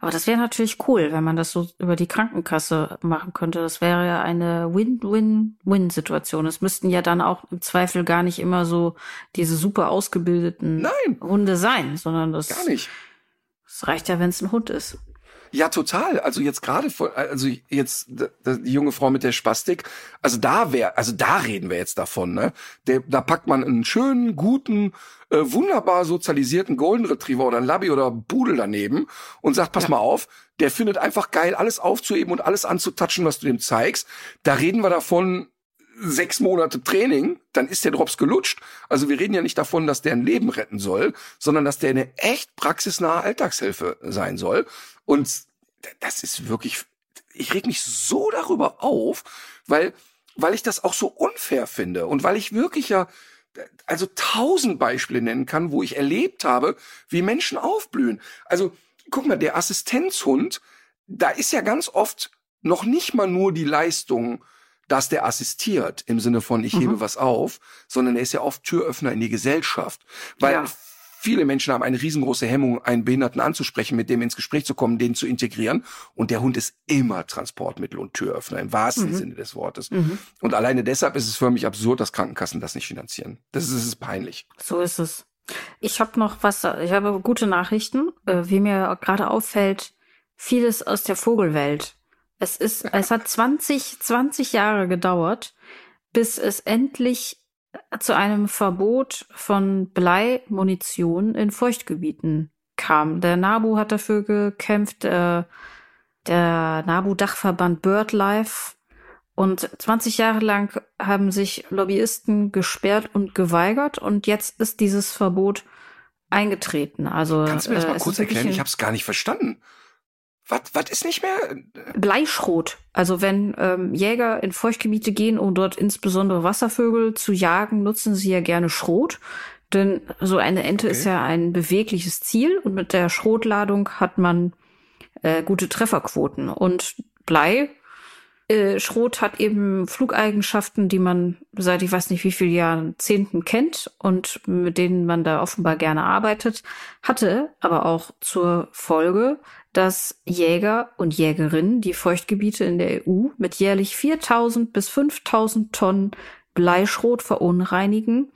Speaker 4: aber das wäre natürlich cool, wenn man das so über die Krankenkasse machen könnte. Das wäre ja eine Win-Win-Win-Situation. Es müssten ja dann auch im Zweifel gar nicht immer so diese super ausgebildeten
Speaker 3: Nein,
Speaker 4: Hunde sein, sondern das,
Speaker 3: gar nicht.
Speaker 4: das reicht ja, wenn es ein Hund ist.
Speaker 3: Ja, total. Also jetzt gerade von, also jetzt die junge Frau mit der Spastik, also da wär, also da reden wir jetzt davon, ne? Der, da packt man einen schönen, guten, äh, wunderbar sozialisierten Golden Retriever oder einen Labby oder Pudel daneben und sagt, pass mal auf, der findet einfach geil, alles aufzuheben und alles anzutatschen, was du dem zeigst. Da reden wir davon, sechs Monate Training, dann ist der Drops gelutscht. Also wir reden ja nicht davon, dass der ein Leben retten soll, sondern dass der eine echt praxisnahe Alltagshilfe sein soll. Und das ist wirklich, ich reg mich so darüber auf, weil, weil ich das auch so unfair finde und weil ich wirklich ja, also tausend Beispiele nennen kann, wo ich erlebt habe, wie Menschen aufblühen. Also guck mal, der Assistenzhund, da ist ja ganz oft noch nicht mal nur die Leistung, dass der assistiert im Sinne von ich hebe was auf, sondern er ist ja oft Türöffner in die Gesellschaft, weil
Speaker 4: Ja.
Speaker 3: Viele Menschen haben eine riesengroße Hemmung, einen Behinderten anzusprechen, mit dem ins Gespräch zu kommen, den zu integrieren und der Hund ist immer Transportmittel und Türöffner im wahrsten Sinne des Wortes. Und alleine deshalb ist es für mich absurd, dass Krankenkassen das nicht finanzieren. Das ist, das ist peinlich.
Speaker 4: So ist es. Ich habe noch was, ich habe gute Nachrichten. Äh, Wie mir gerade auffällt, vieles aus der Vogelwelt. Es ist, es hat 20, 20 Jahre gedauert, bis es endlich zu einem Verbot von Bleimunition in Feuchtgebieten kam. Der NABU hat dafür gekämpft, äh, der NABU-Dachverband BirdLife. Und 20 Jahre lang haben sich Lobbyisten gesperrt und geweigert und jetzt ist dieses Verbot eingetreten. Also
Speaker 3: Kannst du mir das
Speaker 4: äh,
Speaker 3: mal
Speaker 4: es
Speaker 3: kurz erklären? Ich habe es gar nicht verstanden. Was, was ist nicht mehr?
Speaker 4: Bleischrot. Also wenn ähm, Jäger in Feuchtgebiete gehen, um dort insbesondere Wasservögel zu jagen, nutzen sie ja gerne Schrot. Denn so eine Ente
Speaker 3: Okay.
Speaker 4: ist ja ein bewegliches Ziel und mit der Schrotladung hat man äh, gute Trefferquoten. Und Blei, äh, Schrot hat eben Flugeigenschaften, die man seit ich weiß nicht wie vielen Jahrzehnten kennt und mit denen man da offenbar gerne arbeitet, hatte aber auch zur Folge, dass Jäger und Jägerinnen die Feuchtgebiete in der EU mit jährlich 4000 bis 5000 Tonnen Bleischrot verunreinigen.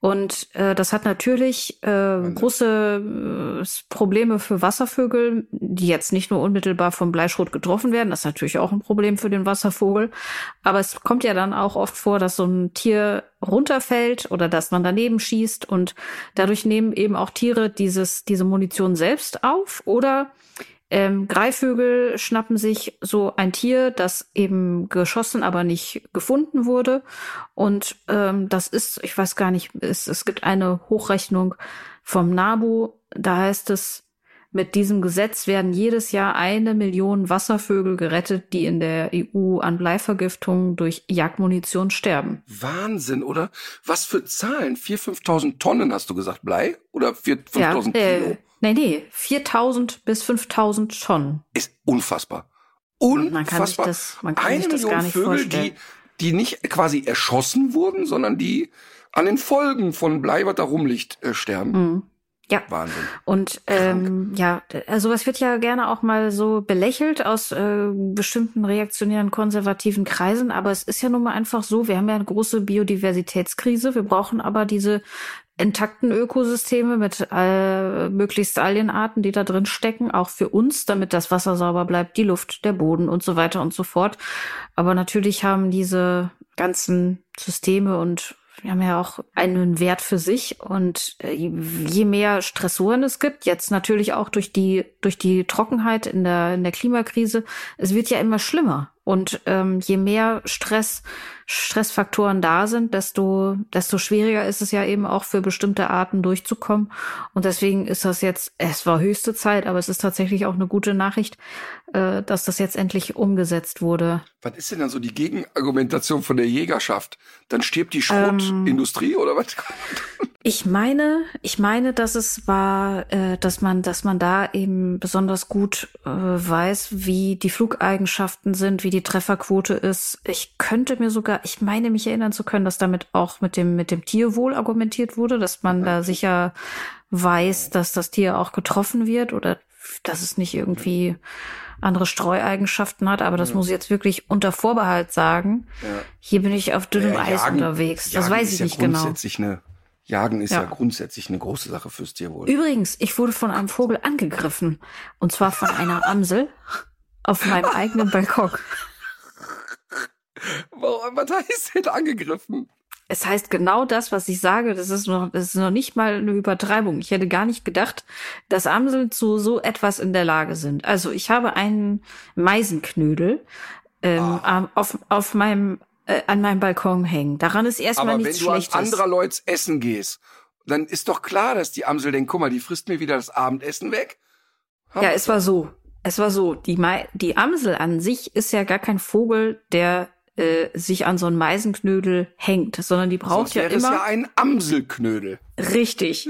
Speaker 4: Und äh, das hat natürlich äh, große äh, Probleme für Wasservögel, die jetzt nicht nur unmittelbar vom Bleischrot getroffen werden. Das ist natürlich auch ein Problem für den Wasservogel. Aber es kommt ja dann auch oft vor, dass so ein Tier runterfällt oder dass man daneben schießt und dadurch nehmen eben auch Tiere dieses, diese Munition selbst auf oder ähm, Greifvögel schnappen sich so ein Tier, das eben geschossen, aber nicht gefunden wurde. Und ähm, das ist, ich weiß gar nicht, es, es gibt eine Hochrechnung vom NABU. Da heißt es, mit diesem Gesetz werden jedes Jahr eine Million Wasservögel gerettet, die in der EU an Bleivergiftung durch Jagdmunition sterben.
Speaker 3: Wahnsinn, oder? Was für Zahlen? 4.000, 5.000 Tonnen hast du gesagt, Blei? Oder 4.000, 5.000 Kilo?
Speaker 4: äh, nee, nee, 4000 bis 5000 Tonnen.
Speaker 3: Ist unfassbar.
Speaker 4: Man kann sich
Speaker 3: Unfassbar.
Speaker 4: das- man kann
Speaker 3: Eine
Speaker 4: sich das
Speaker 3: Million
Speaker 4: gar nicht
Speaker 3: Vögel,
Speaker 4: vorstellen.
Speaker 3: die, die nicht quasi erschossen wurden, sondern die an den Folgen von Blei, was da rumliegt, äh, sterben.
Speaker 4: Mhm. Ja.
Speaker 3: Wahnsinn.
Speaker 4: Und ähm, ja, äh, sowas wird ja gerne auch mal so belächelt aus äh, bestimmten reaktionären konservativen Kreisen, aber es ist ja nun mal einfach so, wir haben ja eine große Biodiversitätskrise, wir brauchen aber diese intakten Ökosysteme mit äh, möglichst Alienarten, die da drin stecken, auch für uns, damit das Wasser sauber bleibt, die Luft, der Boden und so weiter und so fort. Aber natürlich haben diese ganzen Systeme und wir haben ja auch einen Wert für sich und äh, je mehr Stressoren es gibt, jetzt natürlich auch durch die durch die Trockenheit in der in der Klimakrise, es wird ja immer schlimmer und ähm, je mehr Stress Stressfaktoren da sind, desto, desto schwieriger ist es ja eben auch für bestimmte Arten durchzukommen. Und deswegen ist das jetzt, es war höchste Zeit, aber es ist tatsächlich auch eine gute Nachricht, äh, dass das jetzt endlich umgesetzt wurde.
Speaker 3: Was ist denn dann so die Gegenargumentation von der Jägerschaft? Dann stirbt die Schrotindustrie ähm, oder was?
Speaker 4: Ich meine, ich meine, dass es war, äh, dass man, dass man da eben besonders gut äh, weiß, wie die Flugeigenschaften sind, wie die Trefferquote ist. Ich könnte mir sogar, ich meine, mich erinnern zu können, dass damit auch mit dem mit dem Tierwohl argumentiert wurde, dass man da sicher weiß, dass das Tier auch getroffen wird oder dass es nicht irgendwie andere Streueigenschaften hat, aber das ja. muss ich jetzt wirklich unter Vorbehalt sagen. Ja. Hier bin ich auf dünnem ja, Eis unterwegs. Das weiß ich nicht genau.
Speaker 3: Eine Jagen ist ja. grundsätzlich eine große Sache fürs Tierwohl.
Speaker 4: Übrigens, ich wurde von einem Vogel angegriffen. Und zwar von einer Amsel auf meinem eigenen Balkon.
Speaker 3: Was heißt denn angegriffen?
Speaker 4: Es heißt genau das, was ich sage. Das ist noch, das ist noch nicht mal eine Übertreibung. Ich hätte gar nicht gedacht, dass Amseln zu so etwas in der Lage sind. Also ich habe einen Meisenknödel ähm, oh. auf, auf meinem äh, an meinem Balkon hängen. Daran ist erstmal
Speaker 3: Aber
Speaker 4: nichts
Speaker 3: Schlechtes. wenn du an anderer Leute essen gehst, dann ist doch klar, dass die Amsel denkt, guck mal, die frisst mir wieder das Abendessen weg.
Speaker 4: Haben ja, es war so. Es war so. Die, Me die Amsel an sich ist ja gar kein Vogel, der äh, sich an so einen Meisenknödel hängt, sondern die braucht Sonst ja immer. Das ist
Speaker 3: ja ein Amselknödel.
Speaker 4: Richtig.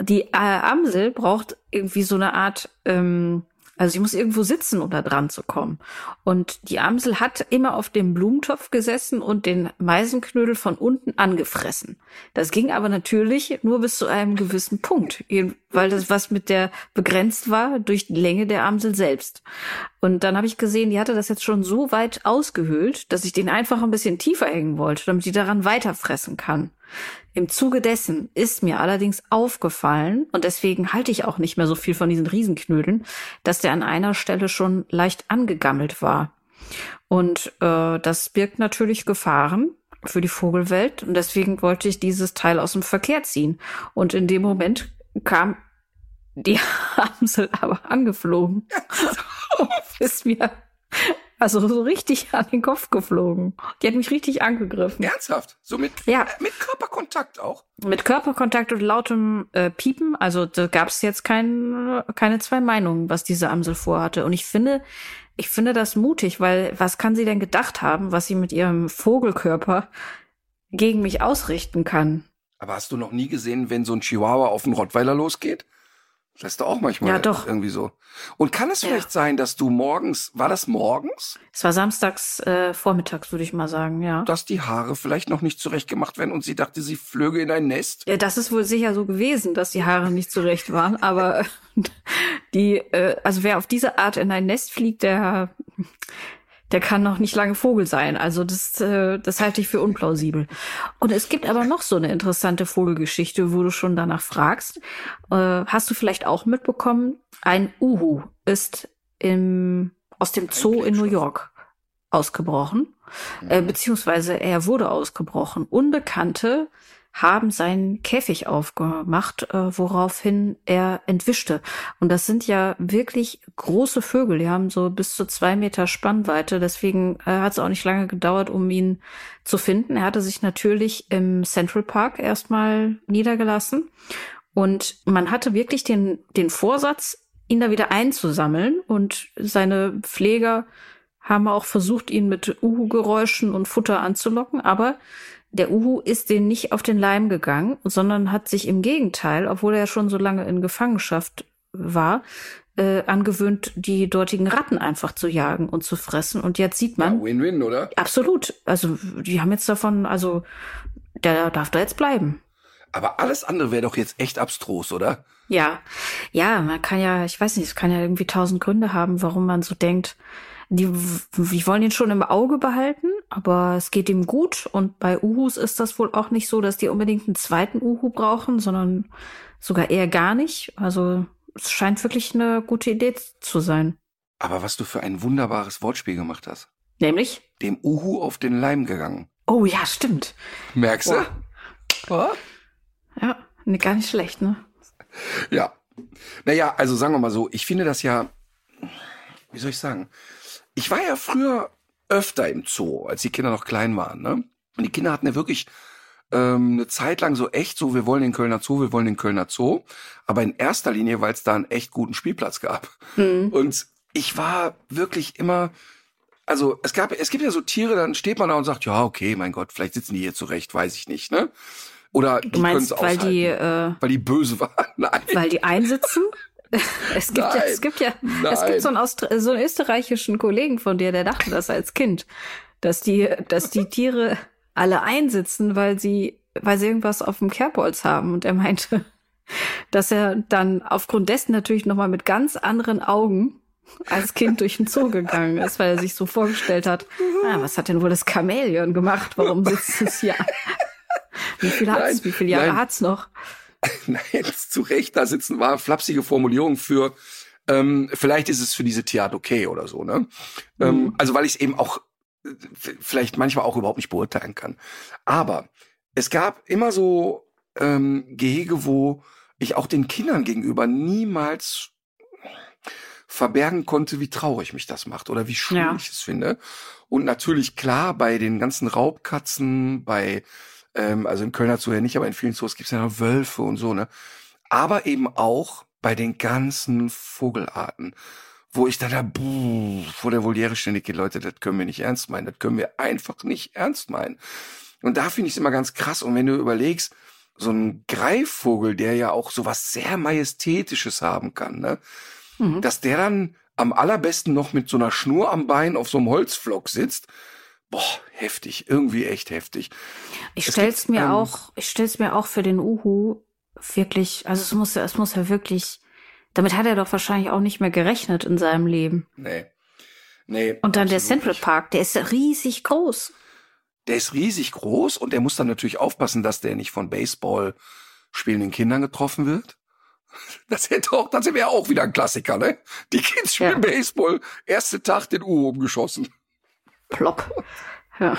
Speaker 4: Die äh, Amsel braucht irgendwie so eine Art ähm, also ich muss irgendwo sitzen, um da dran zu kommen. Und die Amsel hat immer auf dem Blumentopf gesessen und den Meisenknödel von unten angefressen. Das ging aber natürlich nur bis zu einem gewissen Punkt, weil das was mit der begrenzt war durch die Länge der Amsel selbst. Und dann habe ich gesehen, die hatte das jetzt schon so weit ausgehöhlt, dass ich den einfach ein bisschen tiefer hängen wollte, damit die daran weiterfressen kann. Im Zuge dessen ist mir allerdings aufgefallen, und deswegen halte ich auch nicht mehr so viel von diesen Riesenknödeln, dass der an einer Stelle schon leicht angegammelt war. Und äh, das birgt natürlich Gefahren für die Vogelwelt. Und deswegen wollte ich dieses Teil aus dem Verkehr ziehen. Und in dem Moment kam die Amsel aber angeflogen. ist mir also so richtig an den Kopf geflogen. Die hat mich richtig angegriffen.
Speaker 3: Ernsthaft? So mit, ja. Äh, mit Körperkontakt auch?
Speaker 4: Mit Körperkontakt und lautem äh, Piepen. Also da gab es jetzt kein, keine zwei Meinungen, was diese Amsel vorhatte. Und ich finde, ich finde das mutig, weil was kann sie denn gedacht haben, was sie mit ihrem Vogelkörper gegen mich ausrichten kann?
Speaker 3: Aber hast du noch nie gesehen, wenn so ein Chihuahua auf einen Rottweiler losgeht? Das ist doch auch manchmal ja, doch. irgendwie so. Und kann es vielleicht ja. sein, dass du morgens, war das morgens?
Speaker 4: Es war samstags äh, vormittags, würde ich mal sagen, ja.
Speaker 3: Dass die Haare vielleicht noch nicht zurecht gemacht werden und sie dachte, sie flöge in ein Nest?
Speaker 4: Ja, das ist wohl sicher so gewesen, dass die Haare nicht zurecht waren. Aber die, äh, also wer auf diese Art in ein Nest fliegt, der der kann noch nicht lange Vogel sein. Also das, äh, das halte ich für unplausibel. Und es gibt aber noch so eine interessante Vogelgeschichte, wo du schon danach fragst. Äh, hast du vielleicht auch mitbekommen? Ein Uhu ist im, aus dem Zoo in New York ausgebrochen, äh, beziehungsweise er wurde ausgebrochen. Unbekannte haben seinen Käfig aufgemacht, äh, woraufhin er entwischte. Und das sind ja wirklich große Vögel. Die haben so bis zu zwei Meter Spannweite. Deswegen äh, hat es auch nicht lange gedauert, um ihn zu finden. Er hatte sich natürlich im Central Park erstmal niedergelassen. Und man hatte wirklich den, den Vorsatz, ihn da wieder einzusammeln. Und seine Pfleger haben auch versucht, ihn mit Uhu-Geräuschen und Futter anzulocken. Aber der Uhu ist den nicht auf den Leim gegangen, sondern hat sich im Gegenteil, obwohl er schon so lange in Gefangenschaft war, äh, angewöhnt, die dortigen Ratten einfach zu jagen und zu fressen. Und jetzt sieht man.
Speaker 3: Win-win, ja, oder?
Speaker 4: Absolut. Also, die haben jetzt davon, also, der darf da jetzt bleiben.
Speaker 3: Aber alles andere wäre doch jetzt echt abstrus, oder?
Speaker 4: Ja. Ja, man kann ja, ich weiß nicht, es kann ja irgendwie tausend Gründe haben, warum man so denkt, die, die wollen ihn schon im Auge behalten, aber es geht ihm gut und bei Uhus ist das wohl auch nicht so, dass die unbedingt einen zweiten Uhu brauchen, sondern sogar eher gar nicht. Also es scheint wirklich eine gute Idee zu sein.
Speaker 3: Aber was du für ein wunderbares Wortspiel gemacht hast.
Speaker 4: Nämlich?
Speaker 3: Dem Uhu auf den Leim gegangen.
Speaker 4: Oh ja, stimmt.
Speaker 3: Merkst du?
Speaker 4: Boah. Ja, ne, gar nicht schlecht, ne?
Speaker 3: Ja. Naja, also sagen wir mal so, ich finde das ja, wie soll ich sagen? Ich war ja früher öfter im Zoo, als die Kinder noch klein waren, ne? Und die Kinder hatten ja wirklich ähm, eine Zeit lang so echt so, wir wollen den Kölner Zoo, wir wollen den Kölner Zoo. Aber in erster Linie, weil es da einen echt guten Spielplatz gab. Mhm. Und ich war wirklich immer, also es gab, es gibt ja so Tiere, dann steht man da und sagt, ja, okay, mein Gott, vielleicht sitzen die hier zurecht, weiß ich nicht, ne? Oder die
Speaker 4: du meinst, weil die, äh,
Speaker 3: weil die böse waren. Nein.
Speaker 4: Weil die einsitzen? Es gibt
Speaker 3: Nein,
Speaker 4: ja, es gibt ja,
Speaker 3: nein.
Speaker 4: es gibt so einen, Austra so einen österreichischen Kollegen von dir, der dachte das als Kind, dass die, dass die Tiere alle einsitzen, weil sie, weil sie irgendwas auf dem Kerbholz haben. Und er meinte, dass er dann aufgrund dessen natürlich nochmal mit ganz anderen Augen als Kind durch den Zoo gegangen ist, weil er sich so vorgestellt hat, ah, was hat denn wohl das Chamäleon gemacht? Warum sitzt es hier? Wie viel hat's? Wie viele Jahre
Speaker 3: nein.
Speaker 4: hat's noch?
Speaker 3: Nein, zu Recht, da sitzen war flapsige Formulierung für, ähm, vielleicht ist es für diese Tierart okay oder so, ne? Ähm, also weil ich es eben auch äh, vielleicht manchmal auch überhaupt nicht beurteilen kann. Aber es gab immer so ähm, Gehege, wo ich auch den Kindern gegenüber niemals verbergen konnte, wie traurig mich das macht oder wie schlimm
Speaker 4: Ja.
Speaker 3: ich es finde. Und natürlich klar bei den ganzen Raubkatzen, bei ähm, also im Kölner Zoo ja nicht, aber in vielen Zoos gibt's ja noch Wölfe und so, ne? Aber eben auch bei den ganzen Vogelarten, wo ich dann da buh, vor der Voliere ständig gehe, Leute, das können wir nicht ernst meinen, das können wir einfach nicht ernst meinen. Und da finde ich es immer ganz krass. Und wenn du überlegst, so ein Greifvogel, der ja auch so was sehr Majestätisches haben kann, ne?
Speaker 4: Mhm.
Speaker 3: dass der dann am allerbesten noch mit so einer Schnur am Bein auf so einem Holzflock sitzt. Boah, heftig, irgendwie echt heftig.
Speaker 4: Ich
Speaker 3: Es
Speaker 4: stell's mir
Speaker 3: ähm,
Speaker 4: auch, ich stell's mir auch für den Uhu wirklich, also es muss ja, es muss ja wirklich, damit hat er doch wahrscheinlich auch nicht mehr gerechnet in seinem Leben.
Speaker 3: Nee. Nee.
Speaker 4: Und dann der Central
Speaker 3: nicht.
Speaker 4: Park, der ist riesig groß.
Speaker 3: Der ist riesig groß und der muss dann natürlich aufpassen, dass der nicht von Baseball spielenden Kindern getroffen wird. Das hätte auch, das wäre auch wieder ein Klassiker, ne? Die Kids spielen
Speaker 4: Ja.
Speaker 3: Baseball, erste Tag den Uhu umgeschossen.
Speaker 4: Plopp. Ja.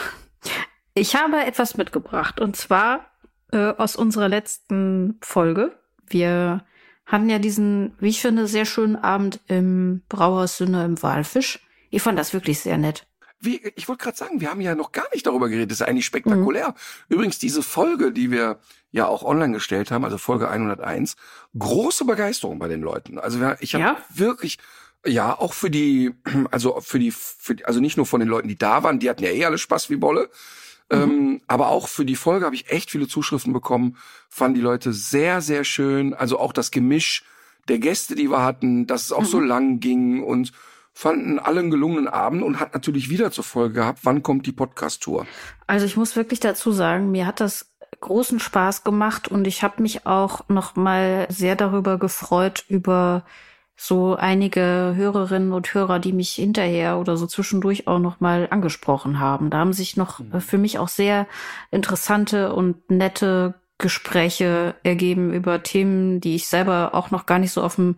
Speaker 4: Ich habe etwas mitgebracht und zwar äh, aus unserer letzten Folge. Wir hatten ja diesen, wie ich finde, sehr schönen Abend im Brauhaus Sünde im Walfisch. Ich fand das wirklich sehr nett.
Speaker 3: Wie, ich wollte gerade sagen, wir haben ja noch gar nicht darüber geredet. Das ist eigentlich spektakulär. Übrigens, diese Folge, die wir ja auch online gestellt haben, also Folge 101, große Begeisterung bei den Leuten. Also ich habe
Speaker 4: Ja?
Speaker 3: wirklich, ja, auch für die, also für die, für die, also nicht nur von den Leuten, die da waren, die hatten ja eh alle Spaß wie Bolle. Ähm, aber auch für die Folge habe ich echt viele Zuschriften bekommen, fanden die Leute sehr, sehr schön. Also auch das Gemisch der Gäste, die wir hatten, dass es auch so lang ging und fanden alle einen gelungenen Abend und hat natürlich wieder zur Folge gehabt, wann kommt die Podcast-Tour?
Speaker 4: Also ich muss wirklich dazu sagen, mir hat das großen Spaß gemacht und ich habe mich auch noch mal sehr darüber gefreut über so einige Hörerinnen und Hörer, die mich hinterher oder so zwischendurch auch noch mal angesprochen haben. Da haben sich noch äh, für mich auch sehr interessante und nette Gespräche ergeben über Themen, die ich selber auch noch gar nicht so auf dem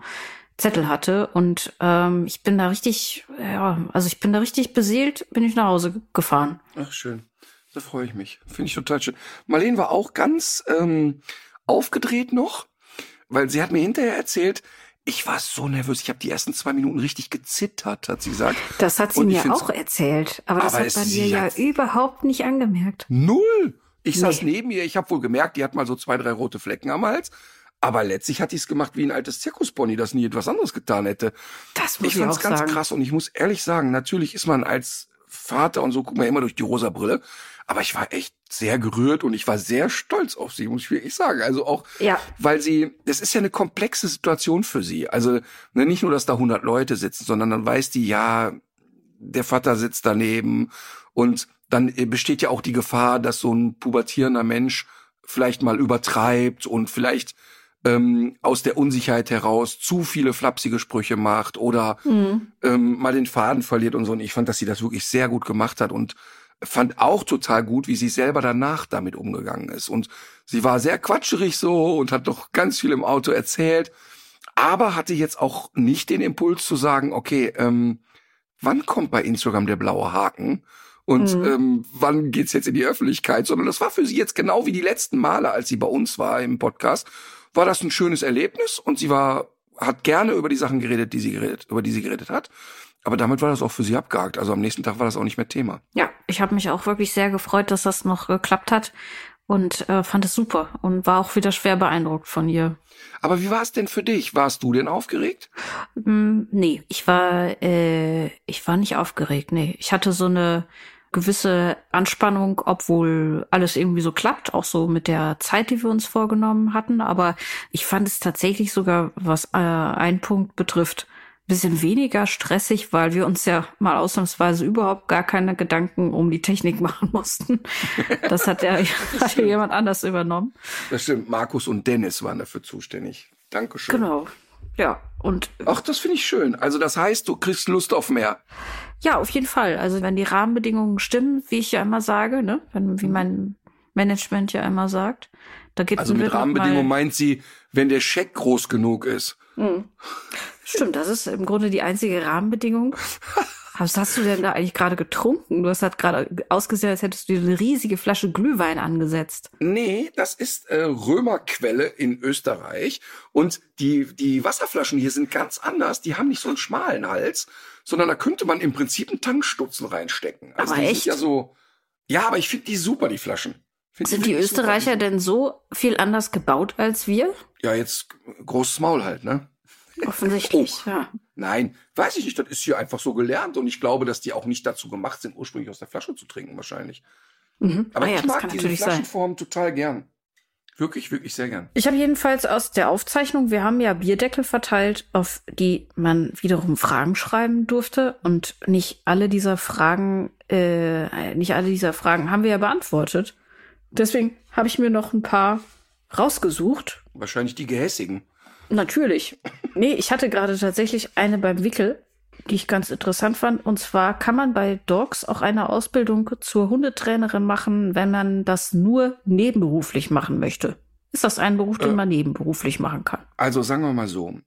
Speaker 4: Zettel hatte und ähm, ich bin da richtig, ja, also ich bin da richtig beseelt, bin ich nach Hause gefahren.
Speaker 3: Ach, schön. Da freue ich mich. Finde ich total schön. Marlene war auch ganz ähm, aufgedreht noch, weil sie hat mir hinterher erzählt, ich war so nervös. Ich habe die ersten zwei Minuten richtig gezittert, hat sie gesagt.
Speaker 4: Das hat sie
Speaker 3: Und
Speaker 4: mir auch erzählt, aber das
Speaker 3: Aber
Speaker 4: hat
Speaker 3: es-
Speaker 4: bei mir ja
Speaker 3: hat-
Speaker 4: überhaupt nicht angemerkt.
Speaker 3: Null. Ich saß
Speaker 4: Nee.
Speaker 3: neben ihr. Ich habe wohl gemerkt, die hat mal so zwei, drei rote Flecken am Hals. Aber letztlich hat die es gemacht wie ein altes Zirkuspony, das nie etwas anderes getan hätte.
Speaker 4: Das muss
Speaker 3: Ich
Speaker 4: ich,
Speaker 3: fand's
Speaker 4: auch
Speaker 3: ganz
Speaker 4: sagen.
Speaker 3: krass und ich muss ehrlich sagen, natürlich ist man als Vater und so, guckt man immer durch die rosa Brille. Aber ich war echt sehr gerührt und ich war sehr stolz auf sie, muss ich wirklich sagen. Also auch,
Speaker 4: Ja.
Speaker 3: weil sie, das ist ja eine komplexe Situation für sie. Also ne, nicht nur, dass da 100 Leute sitzen, sondern dann weiß die, ja, der Vater sitzt daneben und dann äh, besteht ja auch die Gefahr, dass so ein pubertierender Mensch vielleicht mal übertreibt und vielleicht ähm, aus der Unsicherheit heraus zu viele flapsige Sprüche macht oder
Speaker 4: Mhm.
Speaker 3: ähm, mal den Faden verliert und so. Und ich fand, dass sie das wirklich sehr gut gemacht hat und fand auch total gut, wie sie selber danach damit umgegangen ist. Und sie war sehr quatscherig so und hat doch ganz viel im Auto erzählt, aber hatte jetzt auch nicht den Impuls zu sagen, okay, ähm, wann kommt bei Instagram der blaue Haken? Und mhm. ähm, wann geht's jetzt in die Öffentlichkeit? Sondern das war für sie jetzt genau wie die letzten Male, als sie bei uns war im Podcast, war das ein schönes Erlebnis und sie war hat gerne über die Sachen geredet, die sie geredet, über die sie geredet hat. Aber damit war das auch für sie abgehakt. Also am nächsten Tag war das auch nicht mehr Thema.
Speaker 4: Ja, ich habe mich auch wirklich sehr gefreut, dass das noch geklappt hat und äh, fand es super und war auch wieder schwer beeindruckt von ihr.
Speaker 3: Aber wie war es denn für dich? Warst du denn aufgeregt?
Speaker 4: Mm, nee, ich war äh, ich war nicht aufgeregt. Nee, ich hatte so eine gewisse Anspannung, obwohl alles irgendwie so klappt, auch so mit der Zeit, die wir uns vorgenommen hatten. Aber ich fand es tatsächlich sogar, was äh, ein Punkt betrifft, bisschen weniger stressig, weil wir uns ja mal ausnahmsweise überhaupt gar keine Gedanken um die Technik machen mussten. Das hat ja, ja jemand anders übernommen.
Speaker 3: Das stimmt. Markus und Dennis waren dafür zuständig. Dankeschön.
Speaker 4: Genau. Ja, und.
Speaker 3: Ach, das finde ich schön. Also, das heißt, du kriegst Lust auf mehr.
Speaker 4: Ja, auf jeden Fall. Also, wenn die Rahmenbedingungen stimmen, wie ich ja immer sage, ne, wenn, wie mein Management ja immer sagt, da gibt
Speaker 3: Also, mit Rahmenbedingungen meint sie, wenn der Scheck groß genug ist. Mhm.
Speaker 4: Stimmt, das ist im Grunde die einzige Rahmenbedingung. Was hast du denn da eigentlich gerade getrunken? Du hast halt gerade ausgesehen, als hättest du dir eine riesige Flasche Glühwein angesetzt.
Speaker 3: Nee, das ist äh, Römerquelle in Österreich. Und die, die Wasserflaschen hier sind ganz anders. Die haben nicht so einen schmalen Hals, sondern da könnte man im Prinzip einen Tankstutzen reinstecken.
Speaker 4: Also aber echt?
Speaker 3: ja so. Ja, aber ich finde die super, die Flaschen.
Speaker 4: Find, sind die Österreicher super. denn so viel anders gebaut als wir?
Speaker 3: Ja, jetzt großes Maul halt, ne?
Speaker 4: Offensichtlich, oh. ja.
Speaker 3: Nein, weiß ich nicht. Das ist hier einfach so gelernt und ich glaube, dass die auch nicht dazu gemacht sind, ursprünglich aus der Flasche zu trinken, wahrscheinlich.
Speaker 4: Mhm.
Speaker 3: Aber
Speaker 4: ah, ja,
Speaker 3: ich mag diese Flaschenform sein. total gern. Wirklich, wirklich sehr gern.
Speaker 4: Ich habe jedenfalls aus der Aufzeichnung, wir haben ja Bierdeckel verteilt, auf die man wiederum Fragen schreiben durfte. Und nicht alle dieser Fragen, äh, nicht alle dieser Fragen haben wir ja beantwortet. Deswegen habe ich mir noch ein paar rausgesucht.
Speaker 3: Wahrscheinlich die gehässigen.
Speaker 4: Natürlich. Nee, ich hatte gerade tatsächlich eine beim Wickel, die ich ganz interessant fand. Und zwar kann man bei Dogs auch eine Ausbildung zur Hundetrainerin machen, wenn man das nur nebenberuflich machen möchte. Ist das ein Beruf, den äh, man nebenberuflich machen kann?
Speaker 3: Also sagen wir mal so.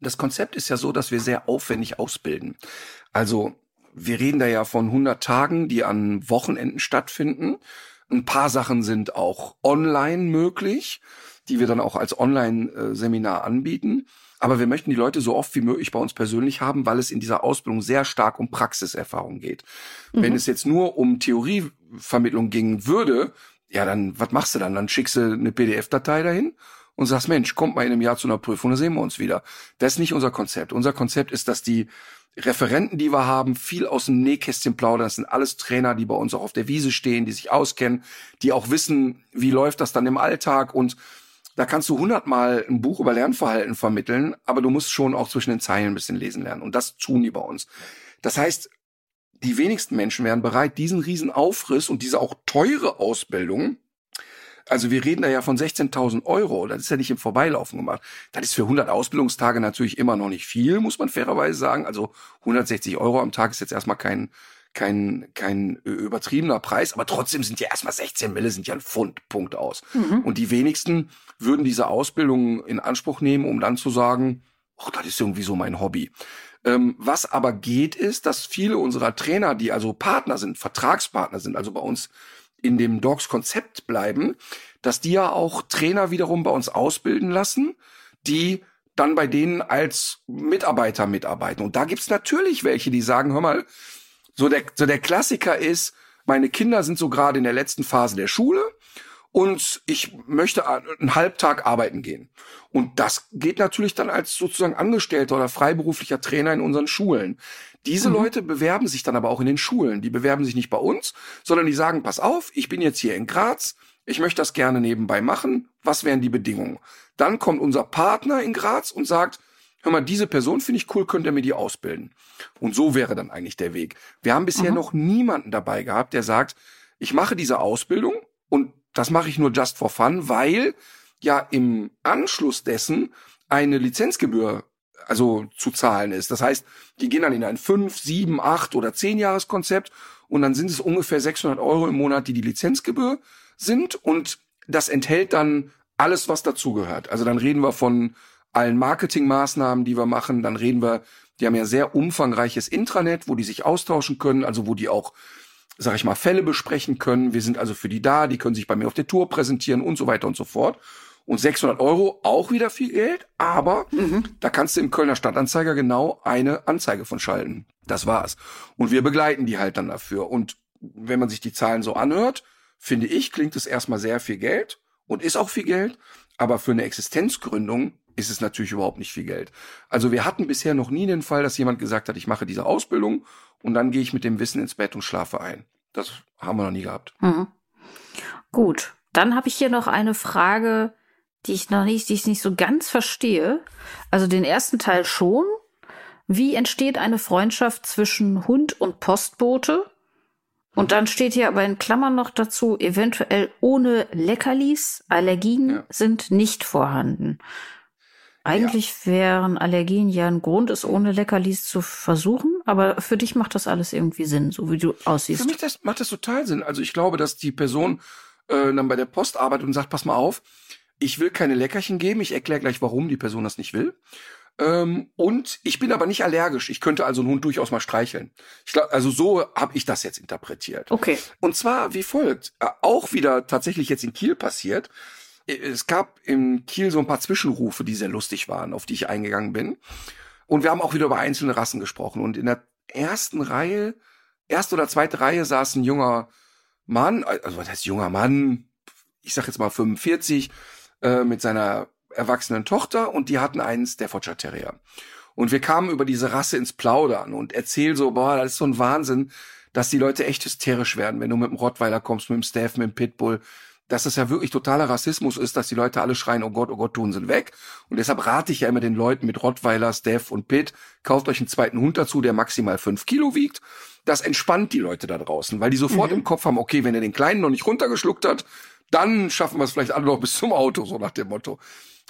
Speaker 3: Das Konzept ist ja so, dass wir sehr aufwendig ausbilden. Also wir reden da ja von 100 Tagen, die an Wochenenden stattfinden. Ein paar Sachen sind auch online möglich die wir dann auch als Online-Seminar anbieten. Aber wir möchten die Leute so oft wie möglich bei uns persönlich haben, weil es in dieser Ausbildung sehr stark um Praxiserfahrung geht. Mhm. Wenn es jetzt nur um Theorievermittlung gingen würde, ja, dann, was machst du dann? Dann schickst du eine PDF-Datei dahin und sagst, Mensch, kommt mal in einem Jahr zu einer Prüfung, dann sehen wir uns wieder. Das ist nicht unser Konzept. Unser Konzept ist, dass die Referenten, die wir haben, viel aus dem Nähkästchen plaudern. Das sind alles Trainer, die bei uns auch auf der Wiese stehen, die sich auskennen, die auch wissen, wie läuft das dann im Alltag und da kannst du hundertmal ein Buch über Lernverhalten vermitteln, aber du musst schon auch zwischen den Zeilen ein bisschen lesen lernen. Und das tun die bei uns. Das heißt, die wenigsten Menschen wären bereit, diesen riesen Aufriss und diese auch teure Ausbildung, also wir reden da ja von 16.000 Euro, das ist ja nicht im Vorbeilaufen gemacht. Das ist für 100 Ausbildungstage natürlich immer noch nicht viel, muss man fairerweise sagen. Also 160 Euro am Tag ist jetzt erstmal kein, kein, kein übertriebener Preis, aber trotzdem sind ja erstmal 16 Mille, sind ja ein Pfund, Punkt aus. Mhm. Und die wenigsten würden diese Ausbildung in Anspruch nehmen, um dann zu sagen, oh, das ist irgendwie so mein Hobby. Ähm, was aber geht, ist, dass viele unserer Trainer, die also Partner sind, Vertragspartner sind, also bei uns in dem Dogs-Konzept bleiben, dass die ja auch Trainer wiederum bei uns ausbilden lassen, die dann bei denen als Mitarbeiter mitarbeiten. Und da gibt's natürlich welche, die sagen, hör mal, so der, so der Klassiker ist, meine Kinder sind so gerade in der letzten Phase der Schule und ich möchte einen Halbtag arbeiten gehen. Und das geht natürlich dann als sozusagen Angestellter oder freiberuflicher Trainer in unseren Schulen. Diese mhm. Leute bewerben sich dann aber auch in den Schulen. Die bewerben sich nicht bei uns, sondern die sagen, pass auf, ich bin jetzt hier in Graz, ich möchte das gerne nebenbei machen. Was wären die Bedingungen? Dann kommt unser Partner in Graz und sagt, hör mal, diese Person finde ich cool, könnt ihr mir die ausbilden? Und so wäre dann eigentlich der Weg. Wir haben bisher mhm. noch niemanden dabei gehabt, der sagt, ich mache diese Ausbildung und das mache ich nur just for fun, weil ja im Anschluss dessen eine Lizenzgebühr also zu zahlen ist. Das heißt, die gehen dann in ein 5, 7, 8 oder 10 Jahreskonzept und dann sind es ungefähr 600 Euro im Monat, die die Lizenzgebühr sind und das enthält dann alles, was dazugehört. Also dann reden wir von allen Marketingmaßnahmen, die wir machen, dann reden wir, die haben ja sehr umfangreiches Intranet, wo die sich austauschen können, also wo die auch sag ich mal, Fälle besprechen können. Wir sind also für die da, die können sich bei mir auf der Tour präsentieren und so weiter und so fort. Und 600 Euro auch wieder viel Geld, aber mhm. da kannst du im Kölner Stadtanzeiger genau eine Anzeige von schalten. Das war's. Und wir begleiten die halt dann dafür. Und wenn man sich die Zahlen so anhört, finde ich, klingt es erstmal sehr viel Geld und ist auch viel Geld. Aber für eine Existenzgründung ist es natürlich überhaupt nicht viel Geld. Also wir hatten bisher noch nie den Fall, dass jemand gesagt hat, ich mache diese Ausbildung und dann gehe ich mit dem Wissen ins Bett und schlafe ein. Das haben wir noch nie gehabt.
Speaker 4: Mhm. Gut, dann habe ich hier noch eine Frage, die ich noch nicht, die ich nicht so ganz verstehe. Also den ersten Teil schon. Wie entsteht eine Freundschaft zwischen Hund und Postbote? Und dann steht hier aber in Klammern noch dazu, eventuell ohne Leckerlis. Allergien ja. sind nicht vorhanden. Eigentlich ja. wären Allergien ja ein Grund, es ohne Leckerlis zu versuchen, aber für dich macht das alles irgendwie Sinn, so wie du aussiehst.
Speaker 3: Für mich das, macht das total Sinn. Also ich glaube, dass die Person äh, dann bei der Post arbeitet und sagt, pass mal auf, ich will keine Leckerchen geben, ich erkläre gleich, warum die Person das nicht will. Ähm, und ich bin aber nicht allergisch. Ich könnte also einen Hund durchaus mal streicheln. Ich glaub, also so habe ich das jetzt interpretiert.
Speaker 4: Okay.
Speaker 3: Und zwar wie folgt. Äh, auch wieder tatsächlich jetzt in Kiel passiert es gab in Kiel so ein paar Zwischenrufe, die sehr lustig waren, auf die ich eingegangen bin. Und wir haben auch wieder über einzelne Rassen gesprochen. Und in der ersten Reihe, erste oder zweite Reihe saß ein junger Mann, also was heißt junger Mann? Ich sag jetzt mal 45, äh, mit seiner erwachsenen Tochter und die hatten einen Staffordshire Terrier. Und wir kamen über diese Rasse ins Plaudern und erzähl so, boah, das ist so ein Wahnsinn, dass die Leute echt hysterisch werden, wenn du mit dem Rottweiler kommst, mit dem Staff, mit dem Pitbull dass es ja wirklich totaler Rassismus ist, dass die Leute alle schreien, oh Gott, oh Gott, tun sind weg. Und deshalb rate ich ja immer den Leuten mit Rottweiler, Steph und Pitt, kauft euch einen zweiten Hund dazu, der maximal fünf Kilo wiegt. Das entspannt die Leute da draußen, weil die sofort mhm. im Kopf haben, okay, wenn er den Kleinen noch nicht runtergeschluckt hat, dann schaffen wir es vielleicht alle noch bis zum Auto, so nach dem Motto.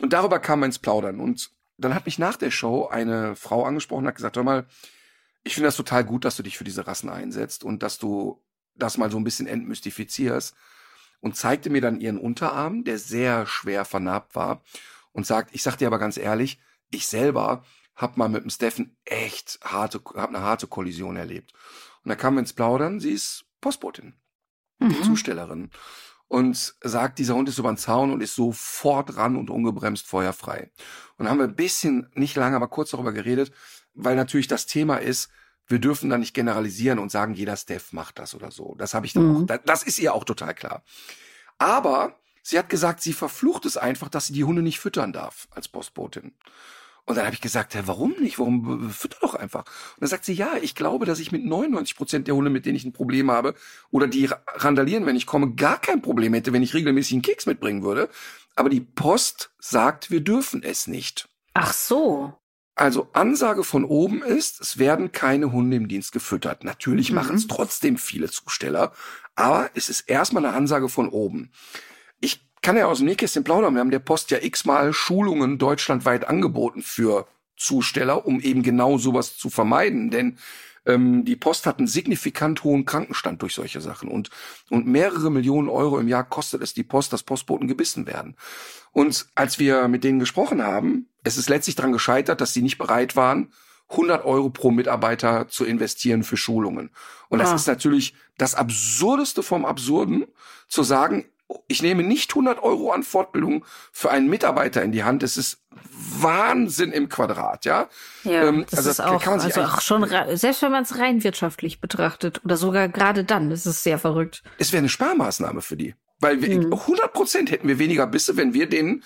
Speaker 3: Und darüber kam man ins Plaudern. Und dann hat mich nach der Show eine Frau angesprochen und hat gesagt, hör mal, ich finde das total gut, dass du dich für diese Rassen einsetzt und dass du das mal so ein bisschen entmystifizierst und zeigte mir dann ihren Unterarm, der sehr schwer vernarbt war und sagt, ich sag dir aber ganz ehrlich, ich selber hab mal mit dem Steffen echt harte, hab eine harte Kollision erlebt. Und da kam wir ins Plaudern, sie ist Postbotin, mhm. die Zustellerin. Und sagt, dieser Hund ist über den Zaun und ist sofort ran und ungebremst feuerfrei. Und haben wir ein bisschen, nicht lange, aber kurz darüber geredet, weil natürlich das Thema ist, wir dürfen da nicht generalisieren und sagen, jeder Steph macht das oder so. Das habe ich dann mhm. auch. Das ist ihr auch total klar. Aber sie hat gesagt, sie verflucht es einfach, dass sie die Hunde nicht füttern darf als Postbotin. Und dann habe ich gesagt, ja, warum nicht? Warum fütter doch einfach? Und dann sagt sie, ja, ich glaube, dass ich mit 99 Prozent der Hunde, mit denen ich ein Problem habe, oder die randalieren, wenn ich komme, gar kein Problem hätte, wenn ich regelmäßig einen Keks mitbringen würde. Aber die Post sagt, wir dürfen es nicht.
Speaker 4: Ach so.
Speaker 3: Also Ansage von oben ist, es werden keine Hunde im Dienst gefüttert. Natürlich mhm. machen es trotzdem viele Zusteller, aber es ist erstmal eine Ansage von oben. Kann ja aus dem Nähkästchen plaudern. Wir haben der Post ja x-mal Schulungen deutschlandweit angeboten für Zusteller, um eben genau sowas zu vermeiden. Denn ähm, die Post hat einen signifikant hohen Krankenstand durch solche Sachen und, und mehrere Millionen Euro im Jahr kostet es die Post, dass Postboten gebissen werden. Und als wir mit denen gesprochen haben, es ist letztlich daran gescheitert, dass sie nicht bereit waren, 100 Euro pro Mitarbeiter zu investieren für Schulungen. Und das ah. ist natürlich das Absurdeste vom Absurden, zu sagen, ich nehme nicht 100 Euro an Fortbildung für einen Mitarbeiter in die Hand. Es ist Wahnsinn im Quadrat, ja.
Speaker 4: Ja, ähm, das also ist auch, also auch schon, selbst wenn man es rein wirtschaftlich betrachtet oder sogar gerade dann, ist es sehr verrückt.
Speaker 3: Es wäre eine Sparmaßnahme für die. Weil wir, mhm. 100 Prozent hätten wir weniger Bisse, wenn wir denen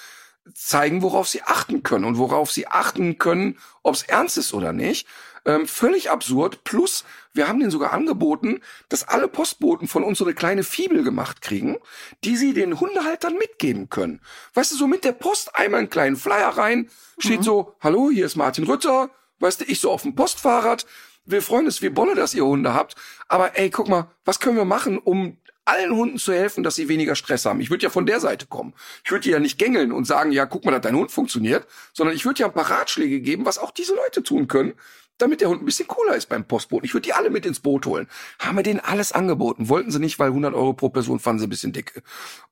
Speaker 3: zeigen, worauf sie achten können und worauf sie achten können, ob es ernst ist oder nicht. Ähm, völlig absurd. Plus, wir haben denen sogar angeboten, dass alle Postboten von uns so eine kleine Fibel gemacht kriegen, die sie den Hundehaltern mitgeben können. Weißt du, so mit der Post einmal einen kleinen Flyer rein, steht mhm. so, hallo, hier ist Martin Rütter, weißt du, ich so auf dem Postfahrrad. Wir freuen uns wie Bolle, dass ihr Hunde habt. Aber ey, guck mal, was können wir machen, um allen Hunden zu helfen, dass sie weniger Stress haben. Ich würde ja von der Seite kommen. Ich würde ja nicht gängeln und sagen, ja, guck mal, dass dein Hund funktioniert, sondern ich würde ja ein paar Ratschläge geben, was auch diese Leute tun können, damit der Hund ein bisschen cooler ist beim Postboten. Ich würde die alle mit ins Boot holen. Haben wir denen alles angeboten. Wollten sie nicht, weil 100 Euro pro Person fanden sie ein bisschen dicke.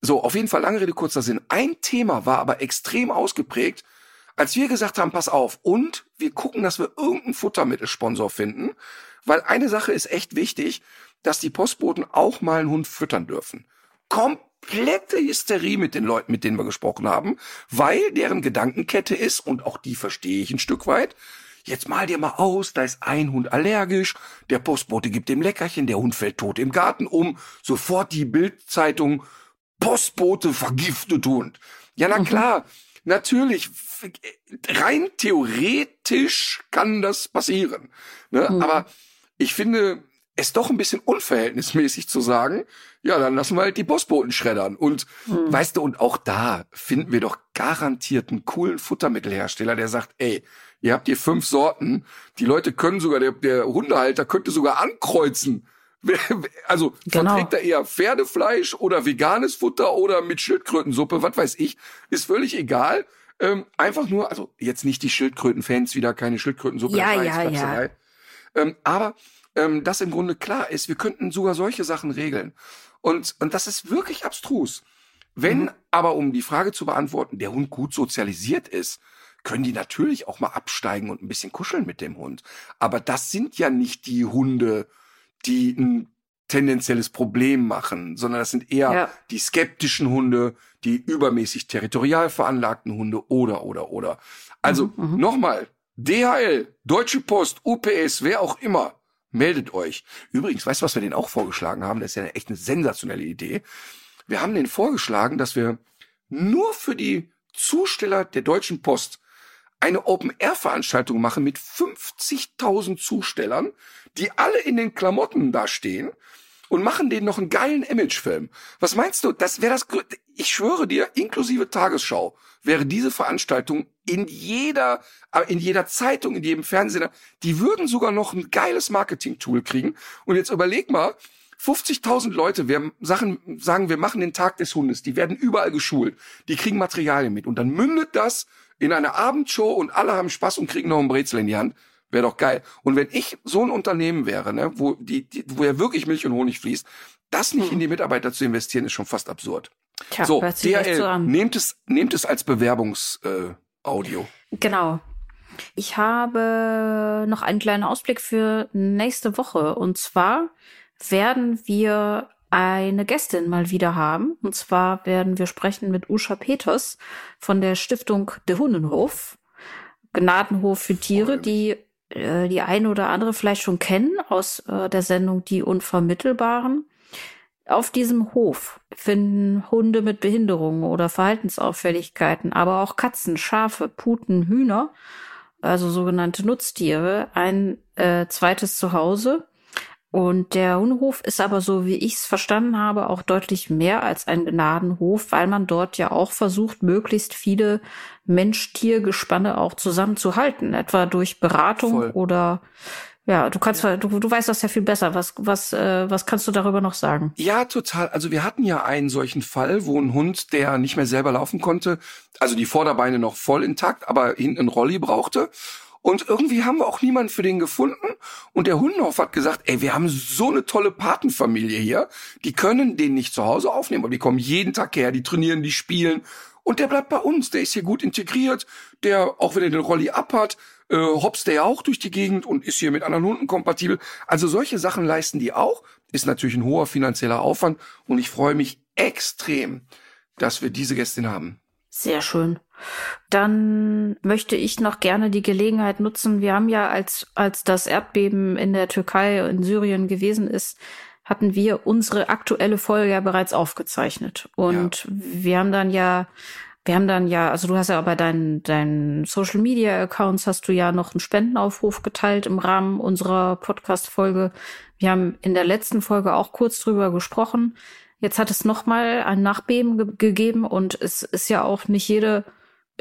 Speaker 3: So, auf jeden Fall lange Rede, kurzer Sinn. Ein Thema war aber extrem ausgeprägt, als wir gesagt haben, pass auf, und wir gucken, dass wir irgendeinen Futtermittelsponsor finden, weil eine Sache ist echt wichtig, dass die Postboten auch mal einen Hund füttern dürfen. Komplette Hysterie mit den Leuten, mit denen wir gesprochen haben, weil deren Gedankenkette ist, und auch die verstehe ich ein Stück weit, jetzt mal dir mal aus, da ist ein Hund allergisch, der Postbote gibt dem Leckerchen, der Hund fällt tot im Garten um, sofort die Bildzeitung, Postbote vergiftet Hund. Ja, na mhm. klar, natürlich, rein theoretisch kann das passieren. Ne? Mhm. Aber ich finde es doch ein bisschen unverhältnismäßig zu sagen, ja, dann lassen wir halt die Postboten schreddern. Und mhm. weißt du, und auch da finden wir doch garantiert einen coolen Futtermittelhersteller, der sagt, ey, Ihr habt hier fünf Sorten. Die Leute können sogar, der, der Hundehalter könnte sogar ankreuzen. Also genau. verträgt er eher Pferdefleisch oder veganes Futter oder mit Schildkrötensuppe, was weiß ich, ist völlig egal. Ähm, einfach nur, also jetzt nicht die Schildkrötenfans wieder keine Schildkrötensuppe.
Speaker 4: Ja, ja, ja.
Speaker 3: Ähm, aber ähm, das im Grunde klar ist, wir könnten sogar solche Sachen regeln. Und, und das ist wirklich abstrus. Wenn mhm. aber, um die Frage zu beantworten, der Hund gut sozialisiert ist, können die natürlich auch mal absteigen und ein bisschen kuscheln mit dem Hund. Aber das sind ja nicht die Hunde, die ein tendenzielles Problem machen, sondern das sind eher ja. die skeptischen Hunde, die übermäßig territorial veranlagten Hunde oder, oder, oder. Also mhm, mhm. nochmal, DHL, Deutsche Post, UPS, wer auch immer, meldet euch. Übrigens, weißt du, was wir denen auch vorgeschlagen haben? Das ist ja echt eine sensationelle Idee. Wir haben denen vorgeschlagen, dass wir nur für die Zusteller der Deutschen Post eine Open-Air-Veranstaltung machen mit 50.000 Zustellern, die alle in den Klamotten da stehen und machen denen noch einen geilen Imagefilm. Was meinst du? Das wäre das, ich schwöre dir, inklusive Tagesschau wäre diese Veranstaltung in jeder, äh, in jeder Zeitung, in jedem Fernsehen, die würden sogar noch ein geiles Marketing-Tool kriegen. Und jetzt überleg mal, 50.000 Leute wir Sachen, sagen, wir machen den Tag des Hundes, die werden überall geschult, die kriegen Materialien mit und dann mündet das in einer Abendshow und alle haben Spaß und kriegen noch ein Brezel in die Hand. Wäre doch geil. Und wenn ich so ein Unternehmen wäre, ne, wo, die, die, wo ja wirklich Milch und Honig fließt, das nicht hm. in die Mitarbeiter zu investieren, ist schon fast absurd.
Speaker 4: Tja, so, DHL, so
Speaker 3: nehmt es, nehmt es als Bewerbungsaudio.
Speaker 4: Äh, genau. Ich habe noch einen kleinen Ausblick für nächste Woche. Und zwar werden wir eine Gästin mal wieder haben. Und zwar werden wir sprechen mit Usha Peters von der Stiftung Der Hundenhof. Gnadenhof für Tiere, die äh, die eine oder andere vielleicht schon kennen aus äh, der Sendung Die Unvermittelbaren. Auf diesem Hof finden Hunde mit Behinderungen oder Verhaltensauffälligkeiten, aber auch Katzen, Schafe, Puten, Hühner, also sogenannte Nutztiere, ein äh, zweites Zuhause und der Hundehof ist aber so, wie ich es verstanden habe, auch deutlich mehr als ein Gnadenhof, weil man dort ja auch versucht, möglichst viele Mensch-Tier-Gespanne auch zusammenzuhalten, etwa durch Beratung Voll. oder ja, du kannst, ja. Du, du weißt das ja viel besser. Was, was, äh, was kannst du darüber noch sagen?
Speaker 3: Ja, total. Also wir hatten ja einen solchen Fall, wo ein Hund, der nicht mehr selber laufen konnte, also die Vorderbeine noch voll intakt, aber hinten ein Rolli brauchte und irgendwie haben wir auch niemanden für den gefunden. Und der Hundenhof hat gesagt, ey, wir haben so eine tolle Patenfamilie hier. Die können den nicht zu Hause aufnehmen, aber die kommen jeden Tag her, die trainieren, die spielen. Und der bleibt bei uns. Der ist hier gut integriert. Der, auch wenn er den Rolli abhat, äh, hops der ja auch durch die Gegend und ist hier mit anderen Hunden kompatibel. Also solche Sachen leisten die auch. Ist natürlich ein hoher finanzieller Aufwand. Und ich freue mich extrem, dass wir diese Gästin haben.
Speaker 4: Sehr schön. Dann möchte ich noch gerne die Gelegenheit nutzen. Wir haben ja, als, als das Erdbeben in der Türkei, in Syrien gewesen ist, hatten wir unsere aktuelle Folge ja bereits aufgezeichnet. Und ja. wir haben dann ja, wir haben dann ja, also du hast ja bei deinen, deinen Social Media Accounts hast du ja noch einen Spendenaufruf geteilt im Rahmen unserer Podcast-Folge. Wir haben in der letzten Folge auch kurz drüber gesprochen. Jetzt hat es nochmal ein Nachbeben ge gegeben und es ist ja auch nicht jede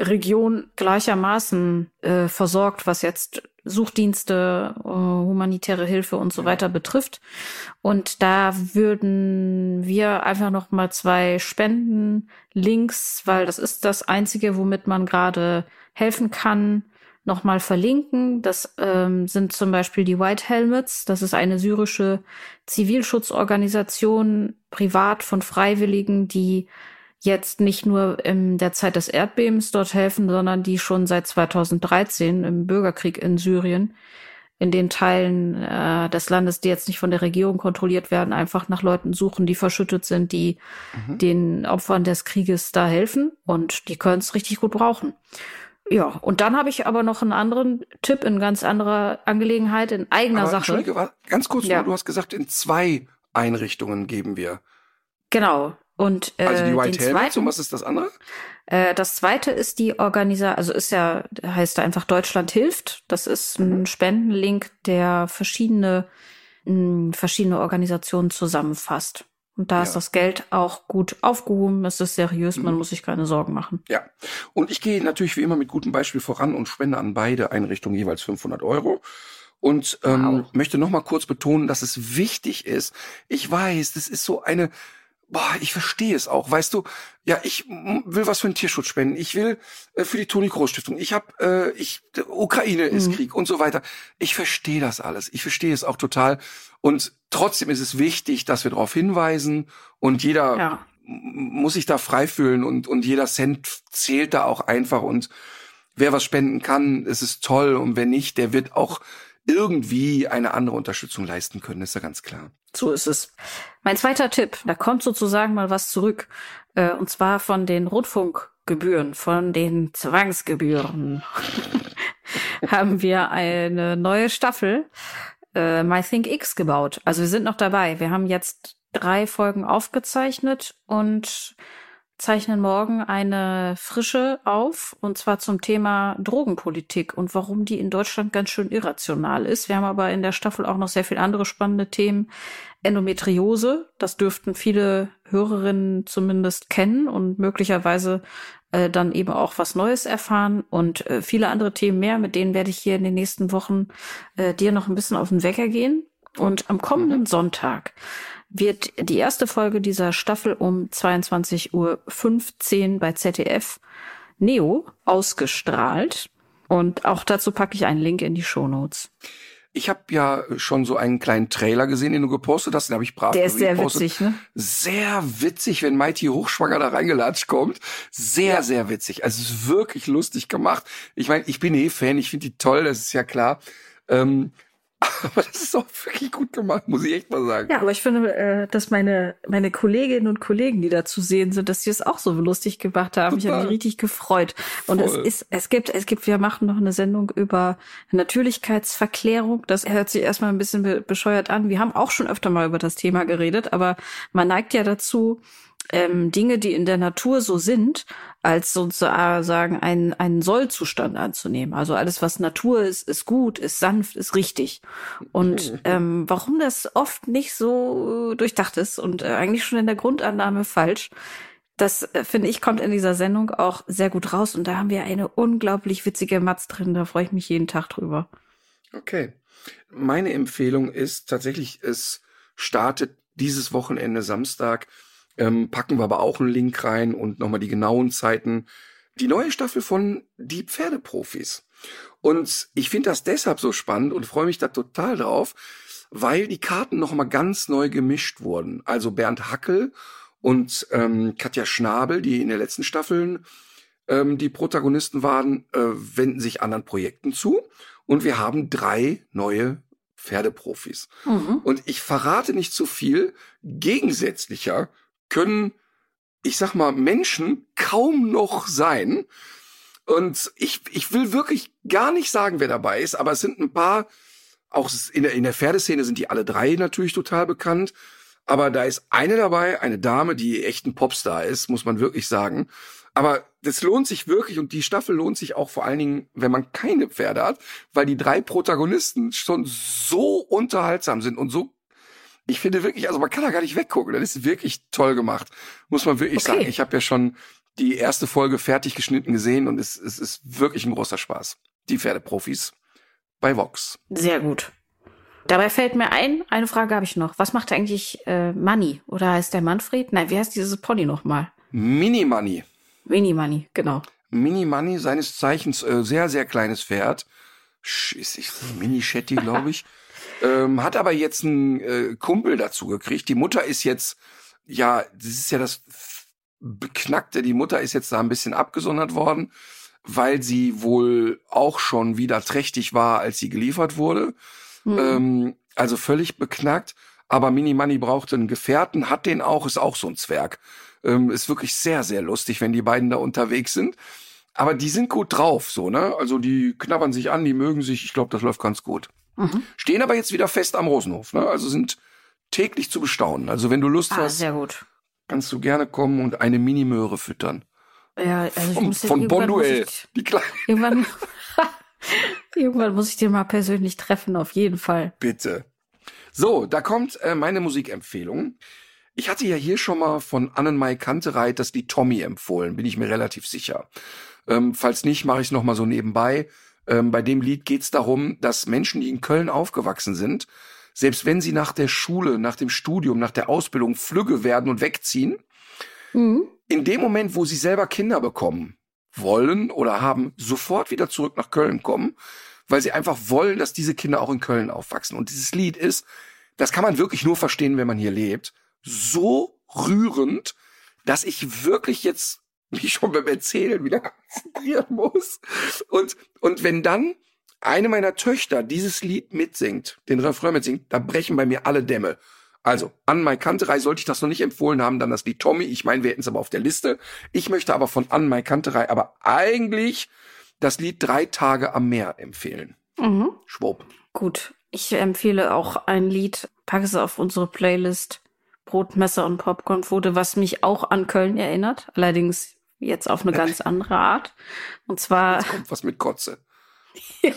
Speaker 4: Region gleichermaßen äh, versorgt, was jetzt Suchdienste, äh, humanitäre Hilfe und so weiter betrifft. Und da würden wir einfach noch mal zwei Spenden-Links, weil das ist das einzige, womit man gerade helfen kann, noch mal verlinken. Das ähm, sind zum Beispiel die White Helmets. Das ist eine syrische Zivilschutzorganisation, privat von Freiwilligen, die jetzt nicht nur in der Zeit des Erdbebens dort helfen, sondern die schon seit 2013 im Bürgerkrieg in Syrien in den Teilen äh, des Landes, die jetzt nicht von der Regierung kontrolliert werden, einfach nach Leuten suchen, die verschüttet sind, die mhm. den Opfern des Krieges da helfen und die können es richtig gut brauchen. Ja, und dann habe ich aber noch einen anderen Tipp in ganz anderer Angelegenheit, in eigener aber, Sache.
Speaker 3: Entschuldige, ganz kurz, ja. du hast gesagt, in zwei Einrichtungen geben wir.
Speaker 4: Genau. Und, äh,
Speaker 3: also die White Helmets und was ist das andere?
Speaker 4: Äh, das zweite ist die Organisation, also ist ja, heißt da einfach Deutschland hilft. Das ist ein Spendenlink, der verschiedene, mh, verschiedene Organisationen zusammenfasst. Und da ja. ist das Geld auch gut aufgehoben, es ist seriös, man mhm. muss sich keine Sorgen machen.
Speaker 3: Ja, und ich gehe natürlich wie immer mit gutem Beispiel voran und spende an beide Einrichtungen jeweils 500 Euro. Und ähm, wow. möchte noch mal kurz betonen, dass es wichtig ist. Ich weiß, das ist so eine boah, ich verstehe es auch. Weißt du, ja, ich will was für den Tierschutz spenden. Ich will äh, für die Toni Kroos Stiftung. Ich habe, äh, ich, Ukraine ist mhm. Krieg und so weiter. Ich verstehe das alles. Ich verstehe es auch total. Und trotzdem ist es wichtig, dass wir darauf hinweisen und jeder ja. muss sich da frei fühlen und, und jeder Cent zählt da auch einfach und wer was spenden kann, es ist toll und wer nicht, der wird auch irgendwie eine andere Unterstützung leisten können, ist ja ganz klar.
Speaker 4: So ist es. Mein zweiter Tipp, da kommt sozusagen mal was zurück, äh, und zwar von den Rundfunkgebühren, von den Zwangsgebühren. haben wir eine neue Staffel äh, My Think X gebaut. Also wir sind noch dabei. Wir haben jetzt drei Folgen aufgezeichnet und zeichnen morgen eine frische auf, und zwar zum Thema Drogenpolitik und warum die in Deutschland ganz schön irrational ist. Wir haben aber in der Staffel auch noch sehr viele andere spannende Themen. Endometriose, das dürften viele Hörerinnen zumindest kennen und möglicherweise äh, dann eben auch was Neues erfahren und äh, viele andere Themen mehr, mit denen werde ich hier in den nächsten Wochen äh, dir noch ein bisschen auf den Wecker gehen. Und am kommenden mhm. Sonntag wird die erste Folge dieser Staffel um 22.15 Uhr bei ZDF Neo ausgestrahlt. Und auch dazu packe ich einen Link in die Show Notes.
Speaker 3: Ich habe ja schon so einen kleinen Trailer gesehen, den du gepostet hast, den habe ich brav
Speaker 4: Der ist sehr gepostet. witzig, ne?
Speaker 3: Sehr witzig, wenn Mighty Hochschwanger da reingelatscht kommt. Sehr, ja. sehr witzig. Also es ist wirklich lustig gemacht. Ich meine, ich bin eh Fan, ich finde die toll, das ist ja klar. Ähm, aber das ist auch wirklich gut gemacht, muss ich echt mal sagen.
Speaker 4: Ja, aber ich finde, äh, dass meine, meine Kolleginnen und Kollegen, die da zu sehen sind, dass sie es auch so lustig gemacht haben. Total. Ich habe mich richtig gefreut. Und Voll. es ist, es gibt, es gibt, wir machen noch eine Sendung über Natürlichkeitsverklärung. Das hört sich erstmal ein bisschen bescheuert an. Wir haben auch schon öfter mal über das Thema geredet, aber man neigt ja dazu, ähm, Dinge, die in der Natur so sind, als sozusagen einen, einen Sollzustand anzunehmen. Also alles, was Natur ist, ist gut, ist sanft, ist richtig. Und ähm, warum das oft nicht so durchdacht ist und äh, eigentlich schon in der Grundannahme falsch, das äh, finde ich kommt in dieser Sendung auch sehr gut raus. Und da haben wir eine unglaublich witzige Matz drin. Da freue ich mich jeden Tag drüber.
Speaker 3: Okay. Meine Empfehlung ist tatsächlich, es startet dieses Wochenende Samstag ähm, packen wir aber auch einen Link rein und nochmal die genauen Zeiten. Die neue Staffel von Die Pferdeprofis. Und ich finde das deshalb so spannend und freue mich da total drauf, weil die Karten nochmal ganz neu gemischt wurden. Also Bernd Hackel und ähm, Katja Schnabel, die in der letzten Staffeln ähm, die Protagonisten waren, äh, wenden sich anderen Projekten zu. Und wir haben drei neue Pferdeprofis. Mhm. Und ich verrate nicht zu viel. Gegensätzlicher können, ich sag mal, Menschen kaum noch sein. Und ich, ich will wirklich gar nicht sagen, wer dabei ist, aber es sind ein paar, auch in der, in der Pferdeszene sind die alle drei natürlich total bekannt. Aber da ist eine dabei, eine Dame, die echt ein Popstar ist, muss man wirklich sagen. Aber das lohnt sich wirklich und die Staffel lohnt sich auch vor allen Dingen, wenn man keine Pferde hat, weil die drei Protagonisten schon so unterhaltsam sind und so ich finde wirklich, also man kann da gar nicht weggucken. Das ist wirklich toll gemacht, muss man wirklich okay. sagen. Ich habe ja schon die erste Folge fertig geschnitten gesehen und es, es ist wirklich ein großer Spaß. Die Pferdeprofis bei Vox.
Speaker 4: Sehr gut. Dabei fällt mir ein, eine Frage habe ich noch. Was macht eigentlich äh, Manny? Oder heißt der Manfred? Nein, wie heißt dieses Pony nochmal?
Speaker 3: Mini Money.
Speaker 4: Mini Money, genau.
Speaker 3: Mini Money, seines Zeichens äh, sehr, sehr kleines Pferd. Sch- Ist ich Mini Shetty, glaube ich. Ähm, hat aber jetzt einen äh, Kumpel dazu gekriegt. Die Mutter ist jetzt, ja, das ist ja das Beknackte. Die Mutter ist jetzt da ein bisschen abgesondert worden, weil sie wohl auch schon wieder trächtig war, als sie geliefert wurde.
Speaker 4: Hm.
Speaker 3: Ähm, also völlig beknackt. Aber Mini Money brauchte einen Gefährten, hat den auch, ist auch so ein Zwerg. Ähm, ist wirklich sehr, sehr lustig, wenn die beiden da unterwegs sind. Aber die sind gut drauf, so, ne? Also die knabbern sich an, die mögen sich. Ich glaube, das läuft ganz gut.
Speaker 4: Mhm.
Speaker 3: Stehen aber jetzt wieder fest am Rosenhof, ne? Also sind täglich zu bestaunen. Also wenn du Lust
Speaker 4: Ah,
Speaker 3: hast,
Speaker 4: sehr gut.
Speaker 3: kannst du gerne kommen und eine Mini-Möhre füttern.
Speaker 4: Ja, also ich
Speaker 3: von
Speaker 4: muss
Speaker 3: Bonduell. Die kleine,
Speaker 4: Irgendwann, irgendwann muss ich den mal persönlich treffen, auf jeden Fall.
Speaker 3: bitte. So, da kommt äh, meine Musikempfehlung. Ich hatte ja hier schon mal von Annenmai Kantereit das Lied Tommy empfohlen, bin ich mir relativ sicher. Ähm, falls nicht, mache ich es nochmal so nebenbei. Ähm, bei dem Lied geht es darum, dass Menschen, die in Köln aufgewachsen sind, selbst wenn sie nach der Schule, nach dem Studium, nach der Ausbildung flügge werden und wegziehen,
Speaker 4: Mhm.
Speaker 3: in dem Moment, wo sie selber Kinder bekommen, wollen oder haben, sofort wieder zurück nach Köln kommen, weil sie einfach wollen, dass diese Kinder auch in Köln aufwachsen. Und dieses Lied ist, das kann man wirklich nur verstehen, wenn man hier lebt, so rührend, dass ich wirklich jetzt mich schon beim Erzählen wieder konzentrieren muss. Und, und wenn dann eine meiner Töchter dieses Lied mitsingt, den Refrain mitsingt, da brechen bei mir alle Dämme. Also, an Mai Kanterei sollte ich das noch nicht empfohlen haben, dann das Lied Tommy. Ich meine, wir hätten es aber auf der Liste. Ich möchte aber von An Mai Kanterei aber eigentlich das Lied Drei Tage am Meer empfehlen.
Speaker 4: Mhm.
Speaker 3: Schwupp.
Speaker 4: Gut. Ich empfehle auch ein Lied, packe es auf unsere Playlist. Brotmesser und Popcornpfote, was mich auch an Köln erinnert. Allerdings jetzt auf eine ganz andere Art. Und zwar
Speaker 3: Kommt was mit Kotze.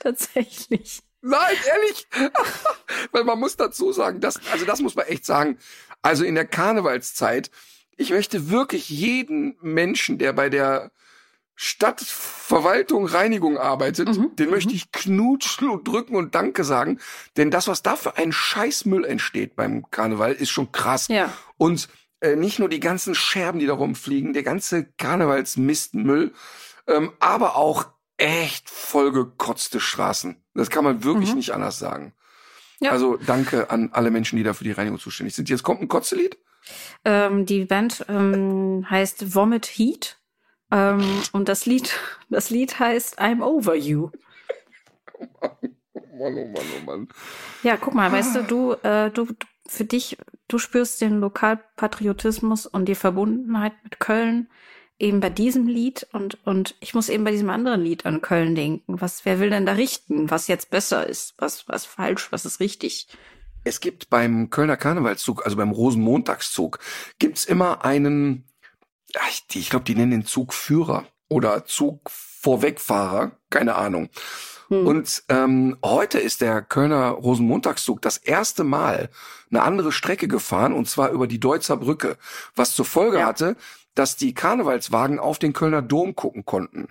Speaker 4: tatsächlich.
Speaker 3: Nein, ehrlich. Weil man muss dazu sagen, das, also das muss man echt sagen. Also in der Karnevalszeit, ich möchte wirklich jeden Menschen, der bei der Stadtverwaltung Reinigung arbeitet,
Speaker 4: Mhm,
Speaker 3: den möchte ich knutschen und drücken und Danke sagen. Denn das, was da für ein Scheißmüll entsteht beim Karneval, ist schon krass.
Speaker 4: Ja.
Speaker 3: Und äh, nicht nur die ganzen Scherben, die da rumfliegen, der ganze Karnevalsmistmüll, ähm, aber auch echt vollgekotzte Straßen. Das kann man wirklich
Speaker 4: Mhm.
Speaker 3: nicht anders sagen.
Speaker 4: Ja.
Speaker 3: Also danke an alle Menschen, die da für die Reinigung zuständig sind. Jetzt kommt ein Kotzelied.
Speaker 4: Ähm, die Band ähm, heißt Vomit Heat. Ähm, und das Lied, das Lied heißt I'm Over You.
Speaker 3: Oh Mann, oh Mann, oh Mann.
Speaker 4: Ja, guck mal, weißt du, du, äh, du, für dich, du spürst den Lokalpatriotismus und die Verbundenheit mit Köln eben bei diesem Lied und, und ich muss eben bei diesem anderen Lied an Köln denken. Was, wer will denn da richten? Was jetzt besser ist? Was, was falsch? Was ist richtig?
Speaker 3: Es gibt beim Kölner Karnevalszug, also beim Rosenmontagszug, gibt's immer einen, ich, ich glaube, die nennen den Zugführer oder Zugvorwegfahrer, keine Ahnung.
Speaker 4: Hm.
Speaker 3: Und ähm, heute ist der Kölner Rosenmontagszug das erste Mal eine andere Strecke gefahren, und zwar über die Deutzer Brücke, was zur Folge
Speaker 4: Ja.
Speaker 3: hatte, dass die Karnevalswagen auf den Kölner Dom gucken konnten.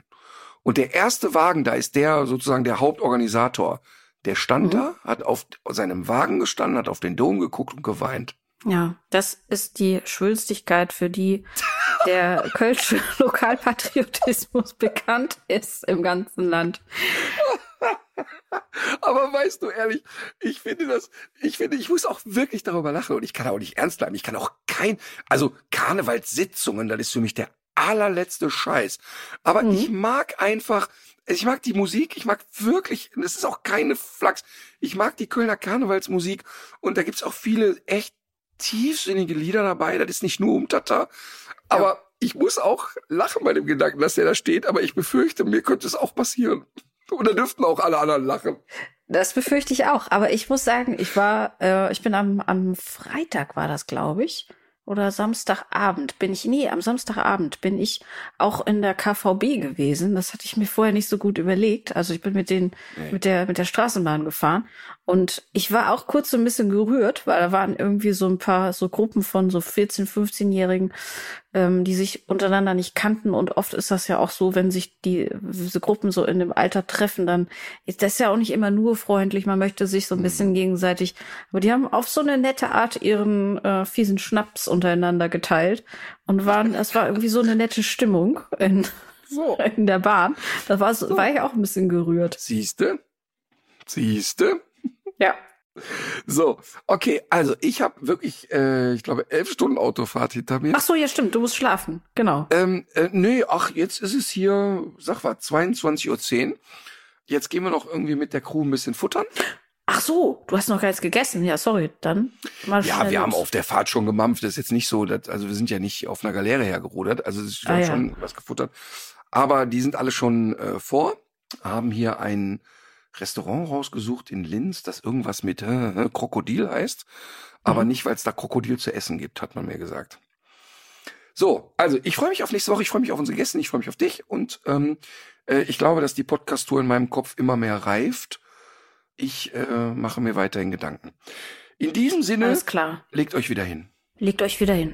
Speaker 3: Und der erste Wagen, da ist der sozusagen der Hauptorganisator. Der stand
Speaker 4: Mhm.
Speaker 3: da, hat auf seinem Wagen gestanden, hat auf den Dom geguckt und geweint.
Speaker 4: Ja, das ist die Schwülstigkeit, für die der kölsche Lokalpatriotismus bekannt ist im ganzen Land.
Speaker 3: Aber weißt du ehrlich, ich finde das, ich finde, ich muss auch wirklich darüber lachen und ich kann auch nicht ernst bleiben. Ich kann auch kein, also Karnevalssitzungen, das ist für mich der allerletzte Scheiß. Aber
Speaker 4: Mhm.
Speaker 3: ich mag einfach, ich mag die Musik, ich mag wirklich, das ist auch keine Flachs, ich mag die Kölner Karnevalsmusik und da gibt's auch viele echt tiefsinnige Lieder dabei, das ist nicht nur Umtata, aber ich muss auch lachen bei dem Gedanken, dass der da steht, aber ich befürchte, mir könnte es auch passieren. Und da dürften auch alle anderen lachen.
Speaker 4: Das befürchte ich auch. Aber ich muss sagen, ich war, äh, ich bin am, am Freitag war das, glaube ich. Oder Samstagabend bin ich, nee, am Samstagabend bin ich auch in der KVB gewesen. Das hatte ich mir vorher nicht so gut überlegt. Also ich bin mit den,
Speaker 3: Nee.
Speaker 4: mit der, mit der Straßenbahn gefahren. Und ich war auch kurz so ein bisschen gerührt, weil da waren irgendwie so ein paar so Gruppen von so 14, 15-Jährigen, ähm, die sich untereinander nicht kannten. Und oft ist das ja auch so, wenn sich die, diese Gruppen so in dem Alter treffen, dann ist das ja auch nicht immer nur freundlich. Man möchte sich so ein bisschen mhm. gegenseitig. Aber die haben auf so eine nette Art ihren äh, fiesen Schnaps untereinander geteilt und waren, es war irgendwie so eine nette Stimmung in, so. in der Bahn. Da war, so. war ich auch ein bisschen gerührt.
Speaker 3: Siehste? Siehste?
Speaker 4: Ja.
Speaker 3: So, okay, also ich habe wirklich, äh, ich glaube, elf Stunden Autofahrt hinter mir.
Speaker 4: Ach so, ja stimmt, du musst schlafen, genau.
Speaker 3: Ähm, äh, nee, ach, jetzt ist es hier, sag was, 22.10 Uhr. Jetzt gehen wir noch irgendwie mit der Crew ein bisschen futtern.
Speaker 4: Ach so, du hast noch gar nichts gegessen. Ja, sorry, dann
Speaker 3: mal Ja, wir los. haben auf der Fahrt schon gemampft. Das ist jetzt nicht so, dass, also wir sind ja nicht auf einer Galeere hergerudert. Also es ist ah, schon ja. was gefuttert. Aber die sind alle schon äh, vor, haben hier ein Restaurant rausgesucht in Linz, das irgendwas mit äh, Krokodil heißt, aber mhm. nicht, weil es da Krokodil zu essen gibt, hat man mir gesagt. So, also ich freue mich auf nächste Woche, ich freue mich auf unsere Gäste, ich freue mich auf dich und ähm, äh, ich glaube, dass die Podcast-Tour in meinem Kopf immer mehr reift. Ich äh, mache mir weiterhin Gedanken. In diesem Sinne,
Speaker 4: Alles klar.
Speaker 3: legt euch wieder hin.
Speaker 4: Legt euch wieder hin.